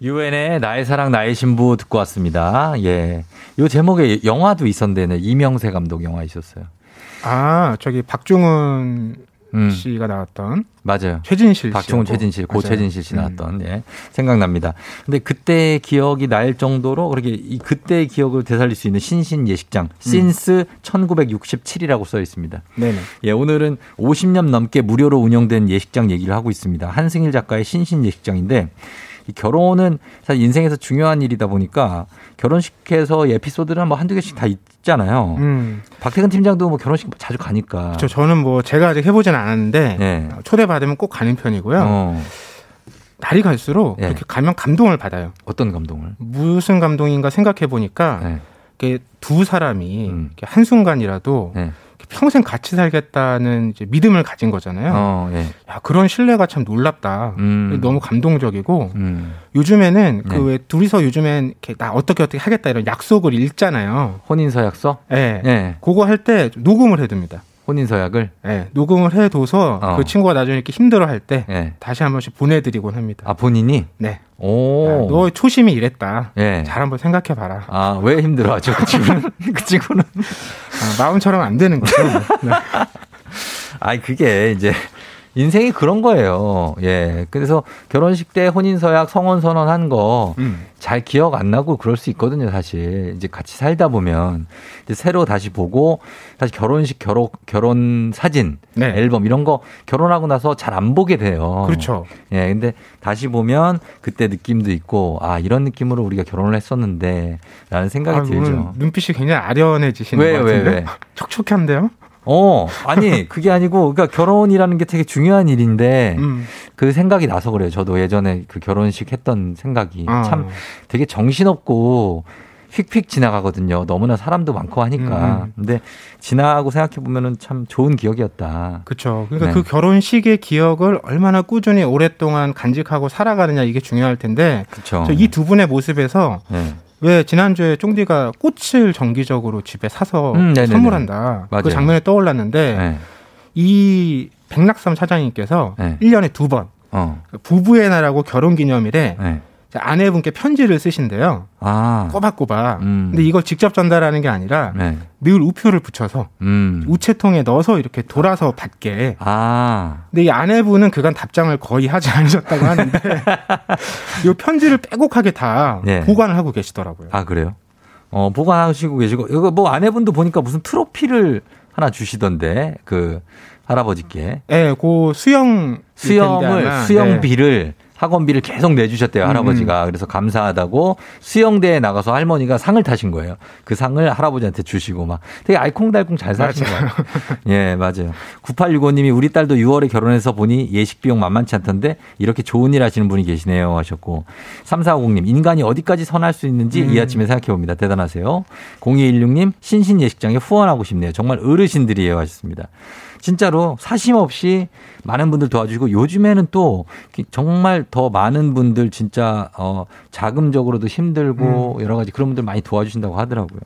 유엔의 나의 사랑, 나의 신부 듣고 왔습니다. 예. 요 제목에 영화도 있었는데, 네. 이명세 감독 영화 있었어요. 아 저기 박종훈 음. 씨가 나왔던 맞아요. 최진실 박종훈. 최진실, 고 맞아요. 최진실 씨 음. 나왔던 예 생각납니다. 근데 그때의 기억이 날 정도로 그렇게 이 그때의 기억을 되살릴 수 있는 신신 예식장 신스 1967이라고 써 있습니다. 네네. 예 오늘은 50년 넘게 무료로 운영된 예식장 얘기를 하고 있습니다. 한승일 작가의 신신 예식장인데 이 결혼은 사실 인생에서 중요한 일이다 보니까 결혼식에서 에피소드는 뭐 한두 개씩 다 있잖아요. 음. 박태근 팀장도 뭐 결혼식 자주 가니까. 저 저는 뭐 제가 아직 해보진 않았는데 예. 초대 받으면 꼭 가는 편이고요. 어, 날이 갈수록 예. 이렇게 가면 감동을 받아요. 어떤 감동을? 무슨 감동인가 생각해 보니까 네. 이게 두 사람이 음. 이렇게 한 순간이라도 네. 평생 같이 살겠다는 이제 믿음을 가진 거잖아요. 어, 예. 야, 그런 신뢰가 참 놀랍다. 음. 너무 감동적이고 음. 요즘에는 네. 그왜 둘이서 요즘엔 이렇게 나 어떻게 어떻게 하겠다 이런 약속을 읽잖아요. 혼인서약서? 예. 예. 그거 할 때 녹음을 해둡니다. 혼인 서약을? 예. 녹음을 해둬서 어. 그 친구가 나중에 이렇게 힘들어할 때 예. 다시 한 번씩 보내드리곤 합니다. 아, 본인이? 네. 오. 야, 너 초심이 이랬다. 예. 잘 한번 생각해봐라. 아, 왜 힘들어 하죠? 그 친구는? <laughs> 그 친구는? 아, 마음처럼 안 되는 거죠. 네. <laughs> 아니, 그게 이제 인생이 그런 거예요. 예. 그래서 결혼식 때 혼인서약 성혼 선언 한 거잘 음. 기억 안 나고 그럴 수 있거든요, 사실. 이제 같이 살다 보면. 이제 새로 다시 보고 다시 결혼식 결혼, 결혼 사진, 네. 앨범 이런 거 결혼하고 나서 잘 안 보게 돼요. 그렇죠. 예. 근데 다시 보면 그때 느낌도 있고 아, 이런 느낌으로 우리가 결혼을 했었는데 라는 생각이 아, 들죠. 눈빛이 굉장히 아련해지시는 왜, 것 왜, 같은데. 왜? 촉촉한데요? 어, 아니, <laughs> 그게 아니고, 그러니까 결혼이라는 게 되게 중요한 일인데, 음. 그 생각이 나서 그래요. 저도 예전에 그 결혼식 했던 생각이. 아. 참 되게 정신없고, 휙휙 지나가거든요. 너무나 사람도 많고 하니까. 음. 근데 지나고 생각해 보면은 참 좋은 기억이었다. 그렇죠. 그러니까 네. 그 결혼식의 기억을 얼마나 꾸준히 오랫동안 간직하고 살아가느냐 이게 중요할 텐데 그쵸. 이두 분의 모습에서 네. 왜 지난주에 쫑디가 꽃을 정기적으로 집에 사서 음. 선물한다 맞아요. 그 장면이 떠올랐는데 네. 이 백낙삼 사장님께서 네. 일 1년에 두 번 어. 부부의 날하고 결혼 기념일에 네. 아내분께 편지를 쓰신대요. 아. 꼬박꼬박. 음. 근데 이걸 직접 전달하는 게 아니라 네. 늘 우표를 붙여서 음. 우체통에 넣어서 이렇게 돌아서 받게. 아. 근데 이 아내분은 그간 답장을 거의 하지 않으셨다고 하는데 <laughs> 이 편지를 빼곡하게 다 네. 보관을 하고 계시더라고요. 아, 그래요? 어, 보관하시고 계시고, 이거 뭐 아내분도 보니까 무슨 트로피를 하나 주시던데, 그, 할아버지께. 예, 그 수영 수영을, 수영비를 학원비를 계속 내주셨대요, 음. 할아버지가. 그래서 감사하다고 수영대에 나가서 할머니가 상을 타신 거예요. 그 상을 할아버지한테 주시고 막 되게 알콩달콩 잘 사신 거예요. 예, 맞아요. 9865님이 우리 딸도 6월에 결혼해서 보니 예식 비용 만만치 않던데 이렇게 좋은 일 하시는 분이 계시네요 하셨고 3450님 인간이 어디까지 선할 수 있는지 음. 이 아침에 생각해 봅니다. 대단하세요. 0216님 신신 예식장에 후원하고 싶네요. 정말 어르신들이에요 하셨습니다. 진짜로 사심 없이 많은 분들 도와주시고 요즘에는 또 정말 더 많은 분들 진짜 어 자금적으로도 힘들고 여러 가지 그런 분들 많이 도와주신다고 하더라고요.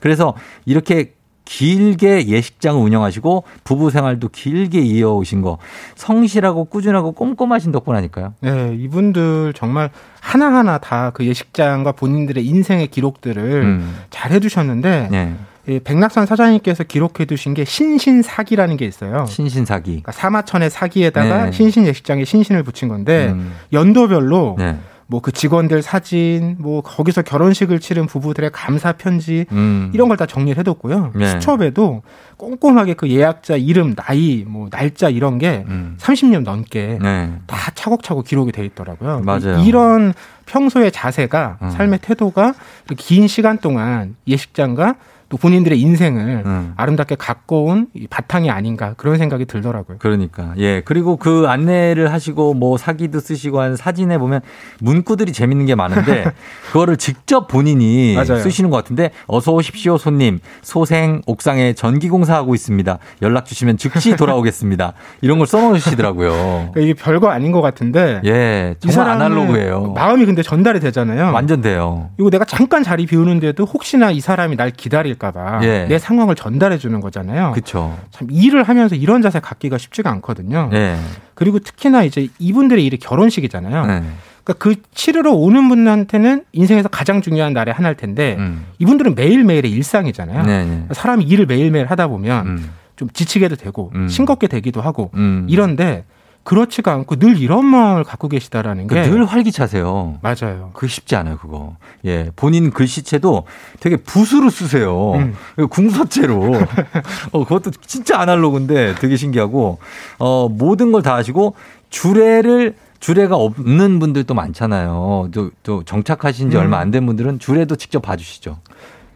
그래서 이렇게 길게 예식장을 운영하시고 부부 생활도 길게 이어오신 거 성실하고 꾸준하고 꼼꼼하신 덕분 아닐까요? 네, 이분들 정말 하나하나 다 그 예식장과 본인들의 인생의 기록들을 음. 잘 해두셨는데 네. 이 백낙산 사장님께서 기록해 두신 게 신신사기라는 게 있어요. 신신사기. 그러니까 사마천의 사기에다가 네. 신신 예식장에 신신을 붙인 건데 음. 연도별로 네. 뭐그 직원들 사진, 뭐 거기서 결혼식을 치른 부부들의 감사 편지 음. 이런 걸 다 정리를 해뒀고요. 네. 수첩에도 꼼꼼하게 그 예약자 이름, 나이, 뭐 날짜 이런 게 음. 30년 넘게 네. 다 차곡차곡 기록이 돼 있더라고요. 맞아요. 이런 평소의 자세가 음. 삶의 태도가 긴 시간 동안 예식장과 또 본인들의 인생을 음. 아름답게 가꿔온 이 바탕이 아닌가 그런 생각이 들더라고요. 그러니까. 예. 그리고 그 안내를 하시고 뭐 사기도 쓰시고 한 사진에 보면 문구들이 재밌는 게 많은데 <laughs> 그거를 직접 본인이 맞아요. 쓰시는 것 같은데 어서 오십시오 손님. 소생 옥상에 전기 공사 하고 있습니다. 연락 주시면 즉시 <laughs> 돌아오겠습니다. 이런 걸 써놓으시더라고요. 그러니까 이게 별거 아닌 것 같은데 예. 이 정말 아날로그예요. 마음이 근데 전달이 되잖아요. 완전 돼요. 이거 내가 잠깐 자리 비우는데도 혹시나 이 사람이 날 기다릴까 봐 예. 내 상황을 전달해 주는 거잖아요. 그렇죠 참 일을 하면서 이런 자세 갖기가 쉽지가 않거든요. 예 그리고 특히나 이제 이분들의 일이 결혼식이잖아요. 네. 그러니까 그 치르러 오는 분한테는 인생에서 가장 중요한 날의 하나일 텐데 음. 이분들은 매일매일의 일상이잖아요. 네, 네. 사람이 일을 매일매일 하다 보면 음. 좀 지치게도 되고 음. 싱겁게 되기도 하고 음. 이런데 그렇지가 않고 늘 이런 마음을 갖고 계시다라는 게그늘 활기차세요. 맞아요. 그거 쉽지 않아요, 그거. 예. 본인 글씨체도 되게 붓으로 쓰세요. 음. 궁서체로. <laughs> 어, 그것도 진짜 아날로그인데 되게 신기하고, 어, 모든 걸 다 하시고, 주례를, 주례가 없는 분들도 많잖아요. 또, 또 정착하신 지 음. 얼마 안 된 분들은 주례도 직접 봐주시죠.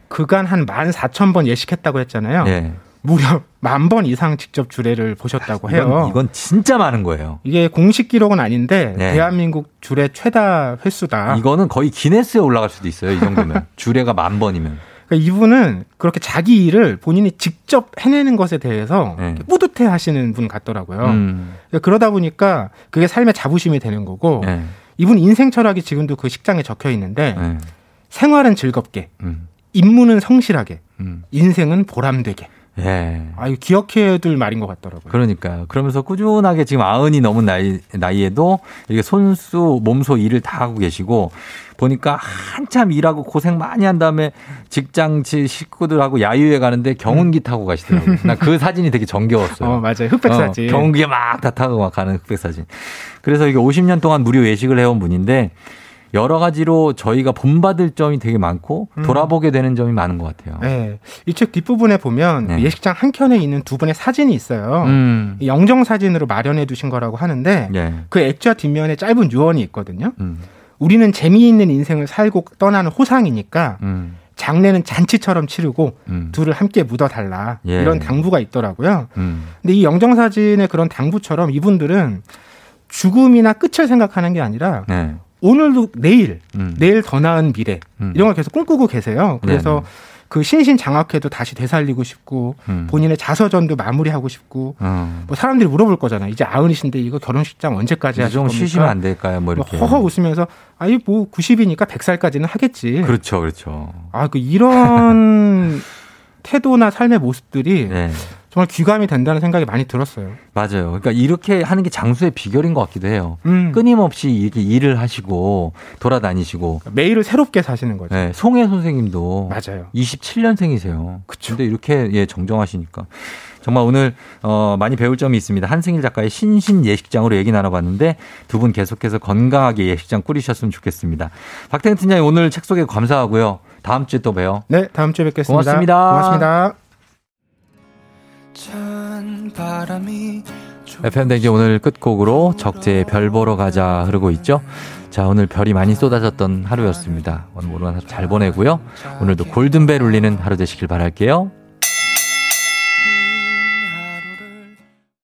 그간 한 14,000번 예식했다고 했잖아요. 예. 무려 만 번 이상 직접 주례를 보셨다고 해요. 이건, 이건 진짜 많은 거예요. 이게 공식 기록은 아닌데 네. 대한민국 주례 최다 횟수다. 이거는 거의 기네스에 올라갈 수도 있어요, 이 정도면. <laughs> 주례가 만 번이면. 그러니까 이분은 그렇게 자기 일을 본인이 직접 해내는 것에 대해서 네. 뿌듯해 하시는 분 같더라고요. 음. 그러니까 그러다 보니까 그게 삶의 자부심이 되는 거고 예. 이분 인생 철학이 지금도 그 식장에 적혀 있는데 예. 생활은 즐겁게, 음. 임무는 성실하게, 음. 인생은 보람되게. 예. 아, 이거 기억해둘 말인 것 같더라고요. 그러니까요. 그러면서 꾸준하게 지금 아흔이 넘은 나이, 나이에도 이렇게 손수, 몸소 일을 다 하고 계시고 보니까 한참 일하고 고생 많이 한 다음에 직장 지 식구들하고 야유회 가는데 경운기 타고 가시더라고요. 나 그 사진이 되게 정겨웠어요. 어, 맞아요. 흑백 사진. 어, 경운기에 막 다 타고 막 가는 흑백 사진. 그래서 이게 50년 동안 무료 외식을 해온 분인데 여러 가지로 저희가 본받을 점이 되게 많고 음. 돌아보게 되는 점이 많은 것 같아요. 네. 이 책 뒷부분에 보면 네. 예식장 한 켠에 있는 두 분의 사진이 있어요. 음. 이 영정 사진으로 마련해 두신 거라고 하는데 예. 그 액자 뒷면에 짧은 유언이 있거든요. 음. 우리는 재미있는 인생을 살고 떠나는 호상이니까 음. 장례는 잔치처럼 치르고 음. 둘을 함께 묻어달라 예. 이런 당부가 있더라고요. 음. 근데 이 영정 사진의 그런 당부처럼 이분들은 죽음이나 끝을 생각하는 게 아니라 네. 오늘도 내일, 음. 내일 더 나은 미래 음. 이런 걸 계속 꿈꾸고 계세요. 그래서 네네. 그 신신장학회도 다시 되살리고 싶고 음. 본인의 자서전도 마무리하고 싶고 어. 뭐 사람들이 물어볼 거잖아요. 이제 아흔이신데 이거 결혼식장 언제까지 하실 좀 겁니까? 쉬시면 안 될까요? 뭐뭐 이렇게. 허허 웃으면서 아니 뭐 90이니까 100살까지는 하겠지. 그렇죠, 그렇죠. 아그 이런 <laughs> 태도나 삶의 모습들이 네, 정말 귀감이 된다는 생각이 많이 들었어요. 맞아요. 그러니까 이렇게 하는 게 장수의 비결인 것 같기도 해요. 음. 끊임없이 이렇게 일을 하시고 돌아다니시고. 매일을 새롭게 사시는 거죠. 네, 송혜 선생님도 맞아요. 27년생이세요. 근데 이렇게 예 정정하시니까 정말 오늘 어 많이 배울 점이 있습니다. 한승일 작가의 신신 예식장으로 얘기 나눠봤는데 두 분 계속해서 건강하게 예식장 꾸리셨으면 좋겠습니다. 박태근 팀장님 오늘 책 소개 감사하고요. 다음 주에 또 봬요. 네, 다음 주에 뵙겠습니다. 고맙습니다. 고맙습니다. 찬 바람이 FM댕지 오늘 끝곡으로 적재의 별 보러 가자 흐르고 있죠. 자, 오늘 별이 많이 쏟아졌던 하루였습니다. 오늘 하루 잘 보내고요. 오늘도 골든벨 울리는 하루 되시길 바랄게요.